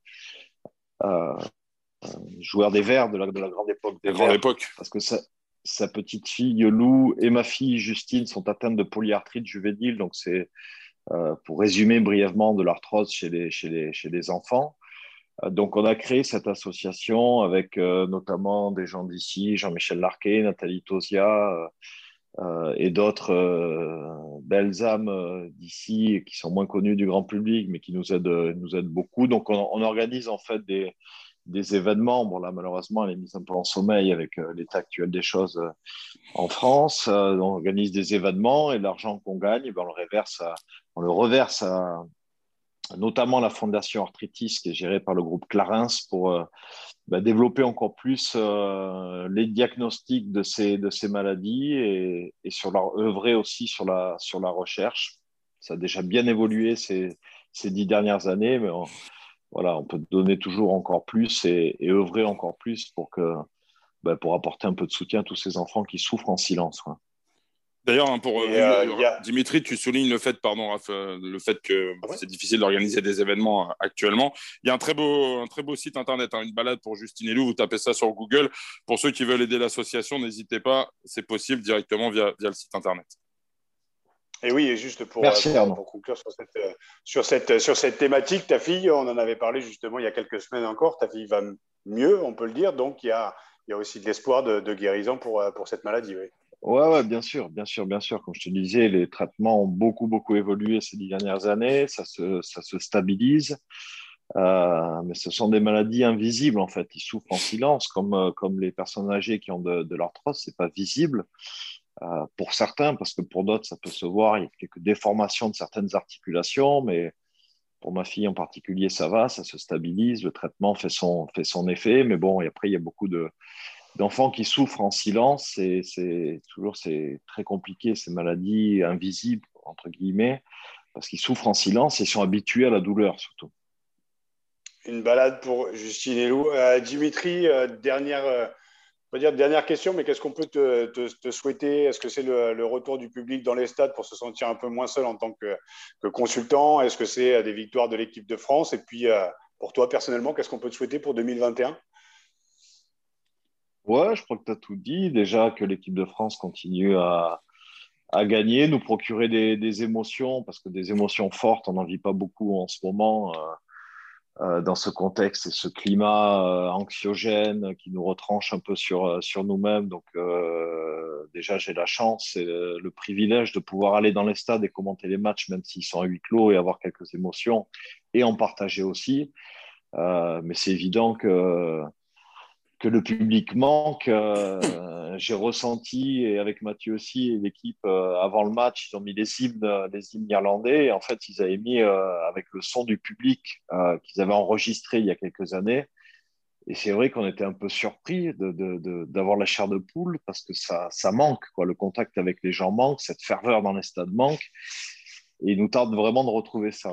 joueur des Verts de la, de la grande époque des Grande époque. Parce que sa, sa, petite fille Lou et ma fille Justine sont atteintes de polyarthrite juvénile, donc c'est euh, pour résumer brièvement de l'arthrose chez les, chez, les, chez les enfants. Euh, donc, on a créé cette association avec euh, notamment des gens d'ici, Jean-Michel Larquet, Nathalie Tosia euh, et d'autres belles âmes d'ici qui sont moins connues du grand public, mais qui nous aident, nous aident beaucoup. Donc, on, organise en fait des, des, événements. Bon, là, malheureusement, elle est mise un peu en sommeil avec l'état actuel des choses en France. on organise des événements et l'argent qu'on gagne, ben, on, le reverse on le reverse à, notamment la fondation Arthritis qui est gérée par le groupe Clarins pour euh, bah, développer encore plus euh, les diagnostics de ces, de ces maladies et, sur œuvrer aussi sur la, sur la recherche. Ça a déjà bien évolué ces, ces dix dernières années, mais on, voilà, on peut donner toujours encore plus et, œuvrer encore plus pour, que, bah, pour apporter un peu de soutien à tous ces enfants qui souffrent en silence. D'ailleurs, hein, pour euh, euh, Dimitri, tu soulignes le fait, pardon, Raph, euh, le fait que ah c'est difficile d'organiser des événements actuellement. Il y a un très beau, un très beau site internet, hein, une balade pour Justine et Lou. Vous tapez ça sur Google. Pour ceux qui veulent aider l'association, n'hésitez pas. C'est possible directement via, via le site internet. Et oui, et juste pour, conclure sur cette, sur, cette, sur cette thématique, ta fille, on en avait parlé justement il y a quelques semaines encore, ta fille va mieux, on peut le dire, donc il y a, il y a aussi de l'espoir de, de, guérison pour, pour cette maladie. Oui. Ouais, ouais, bien sûr, bien sûr, bien sûr. Comme je te disais, les traitements ont beaucoup, beaucoup évolué ces dix dernières années. Ça se, ça se stabilise. Euh, mais ce sont des maladies invisibles, en fait. Ils souffrent en silence, comme, euh, comme les personnes âgées qui ont de, l'arthrose. C'est pas visible euh, pour certains, parce que pour d'autres, ça peut se voir. Il y a quelques déformations de certaines articulations, mais pour ma fille en particulier, ça va, ça se stabilise. Le traitement fait son, fait son effet. Mais bon, et après, il y a beaucoup de d'enfants qui souffrent en silence, c'est toujours très compliqué, ces maladies invisibles, entre guillemets, parce qu'ils souffrent en silence et sont habitués à la douleur surtout. Une balade pour Justine et Lou. Euh, Dimitri, euh, dernière, euh, dire dernière question, mais qu'est-ce qu'on peut te, te, souhaiter? Est-ce que c'est le, retour du public dans les stades pour se sentir un peu moins seul en tant que, que consultant? Est-ce que c'est des victoires de l'équipe de France? Et puis, pour toi personnellement, qu'est-ce qu'on peut te souhaiter pour 2021 Ouais, je crois que tu as tout dit. Déjà que l'équipe de France continue à, à gagner, nous procurer des, émotions, parce que des émotions fortes, on n'en vit pas beaucoup en ce moment. Euh, dans ce contexte et ce climat euh, anxiogène qui nous retranche un peu sur, euh, sur nous-mêmes. Donc, déjà, j'ai la chance et le privilège de pouvoir aller dans les stades et commenter les matchs, même s'ils sont à huis clos, et avoir quelques émotions et en partager aussi. mais c'est évident que que le public manque. Euh, j'ai ressenti, et avec Mathieu aussi, et l'équipe, euh, avant le match, ils ont mis les hymnes, les hymnes irlandais. Et en fait, ils avaient mis, euh, avec le son du public qu'ils avaient enregistré il y a quelques années. Et c'est vrai qu'on était un peu surpris d'avoir la chair de poule parce que ça, ça manque. Quoi. Le contact avec les gens manque, cette ferveur dans les stades manque. Et il nous tarde vraiment de retrouver ça.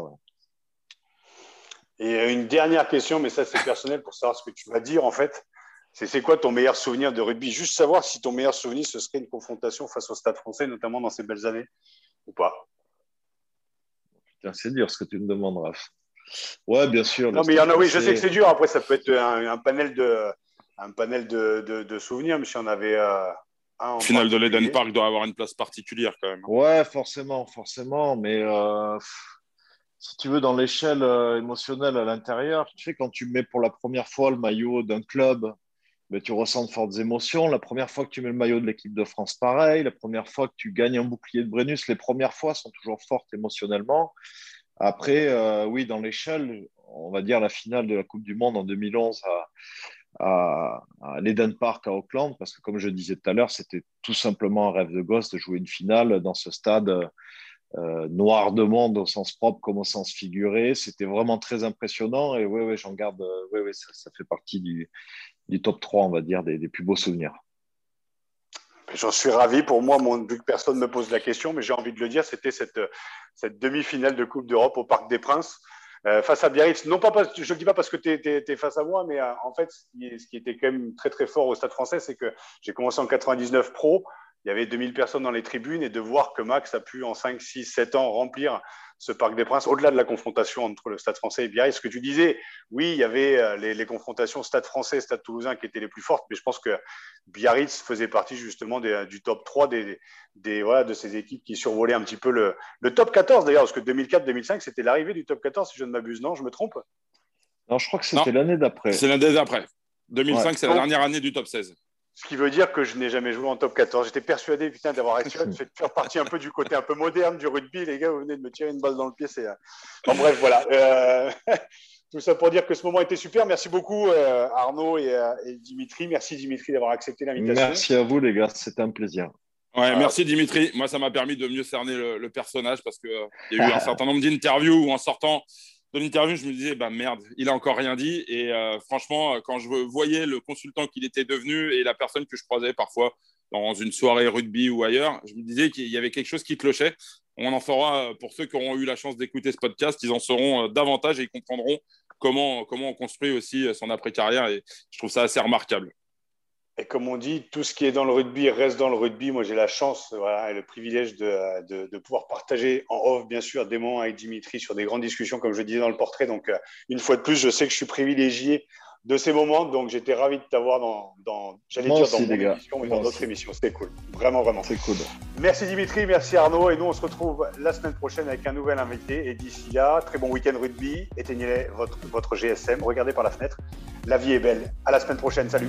Et une dernière question, mais ça c'est personnel pour savoir ce que tu vas dire en fait. C'est quoi ton meilleur souvenir de rugby? Juste savoir si ton meilleur souvenir, ce serait une confrontation face au Stade français, notamment dans ces belles années, ou pas? Putain, c'est dur ce que tu me demandes, Raph. Ouais, bien sûr. Non, mais il y en a, oui, je sais que c'est dur. Après, ça peut être un, panel, de, un panel de, de, souvenirs, mais si on avait euh, un. Finale de l'Eden Park doit avoir une place particulière quand même. Ouais, forcément, forcément. Mais euh, si tu veux, dans l'échelle euh, émotionnelle à l'intérieur, tu sais, quand tu mets pour la première fois le maillot d'un club tu ressens de fortes émotions. La première fois que tu mets le maillot de l'équipe de France, pareil. La première fois que tu gagnes un bouclier de Brennus, les premières fois sont toujours fortes émotionnellement. Après, euh, oui, dans l'échelle, on va dire la finale de la Coupe du Monde en 2011 à, à, l'Eden Park à Auckland, parce que comme je disais tout à l'heure, c'était tout simplement un rêve de gosse de jouer une finale dans ce stade euh, noir de monde au sens propre comme au sens figuré. C'était vraiment très impressionnant et oui, oui, j'en garde, oui, oui, ça, ça, fait partie du, top 3, on va dire, des, plus beaux souvenirs. J'en suis ravi. Pour moi, mon, vu que personne ne me pose la question, mais j'ai envie de le dire, c'était cette, demi-finale de Coupe d'Europe au Parc des Princes. Euh, face à Biarritz, non pas, je ne le dis pas parce que tu es, face à moi, mais euh, en fait, ce qui, ce qui, était quand même très très fort au Stade français, c'est que j'ai commencé en 99 pro, il y avait 2000 personnes dans les tribunes et de voir que Max a pu en 5, 6, 7 ans remplir ce Parc des Princes, au-delà de la confrontation entre le Stade français et Biarritz. Ce que tu disais, oui, il y avait euh, les, confrontations Stade français, Stade toulousain qui étaient les plus fortes, mais je pense que Biarritz faisait partie justement du top 3 des, des, voilà, de ces équipes qui survolaient un petit peu le, le top 14 d'ailleurs, parce que 2004-2005, c'était l'arrivée du top 14, si je ne m'abuse, non Je me trompe? Non, je crois que c'était l'année d'après. C'est l'année d'après. 2005, c'est la dernière année du top 16. Ce qui veut dire que je n'ai jamais joué en top 14. J'étais persuadé, putain, d'avoir de *laughs* faire partie un peu du côté un peu moderne du rugby. Les gars, vous venez de me tirer une balle dans le pied. C'est... Euh, bon, bref, voilà. Euh, *laughs* tout ça pour dire que ce moment était super. Merci beaucoup, euh, Arnaud et, Dimitri. Merci, Dimitri, d'avoir accepté l'invitation. Merci à vous, les gars. C'était un plaisir. Ouais, merci Dimitri. Moi, ça m'a permis de mieux cerner le, le personnage parce qu'il y a eu un *laughs* certain nombre d'interviews où, en sortant, de l'interview, je me disais, bah merde, il a encore rien dit. Et euh, franchement, quand je voyais le consultant qu'il était devenu et la personne que je croisais parfois dans une soirée rugby ou ailleurs, je me disais qu'il y avait quelque chose qui clochait. On en fera, euh, pour ceux qui auront eu la chance d'écouter ce podcast, ils en sauront euh, davantage et ils comprendront comment on construit aussi son après-carrière. Et je trouve ça assez remarquable. Et comme on dit, tout ce qui est dans le rugby reste dans le rugby. Moi, j'ai la chance voilà, et le privilège de, de, de, pouvoir partager en off, bien sûr, des moments avec Dimitri sur des grandes discussions, comme je disais dans le portrait. Donc, euh, une fois de plus, je sais que je suis privilégié de ces moments. Donc, j'étais ravi de t'avoir dans, dans j'allais dire, dans mon émission et dans d'autres émissions. C'était cool. Vraiment, vraiment. C'est cool. Merci Dimitri, merci Arnaud. Et nous, on se retrouve la semaine prochaine avec un nouvel invité. Et d'ici là, très bon week-end rugby. Éteignez votre, votre GSM. Regardez par la fenêtre. La vie est belle. À la semaine prochaine. Salut.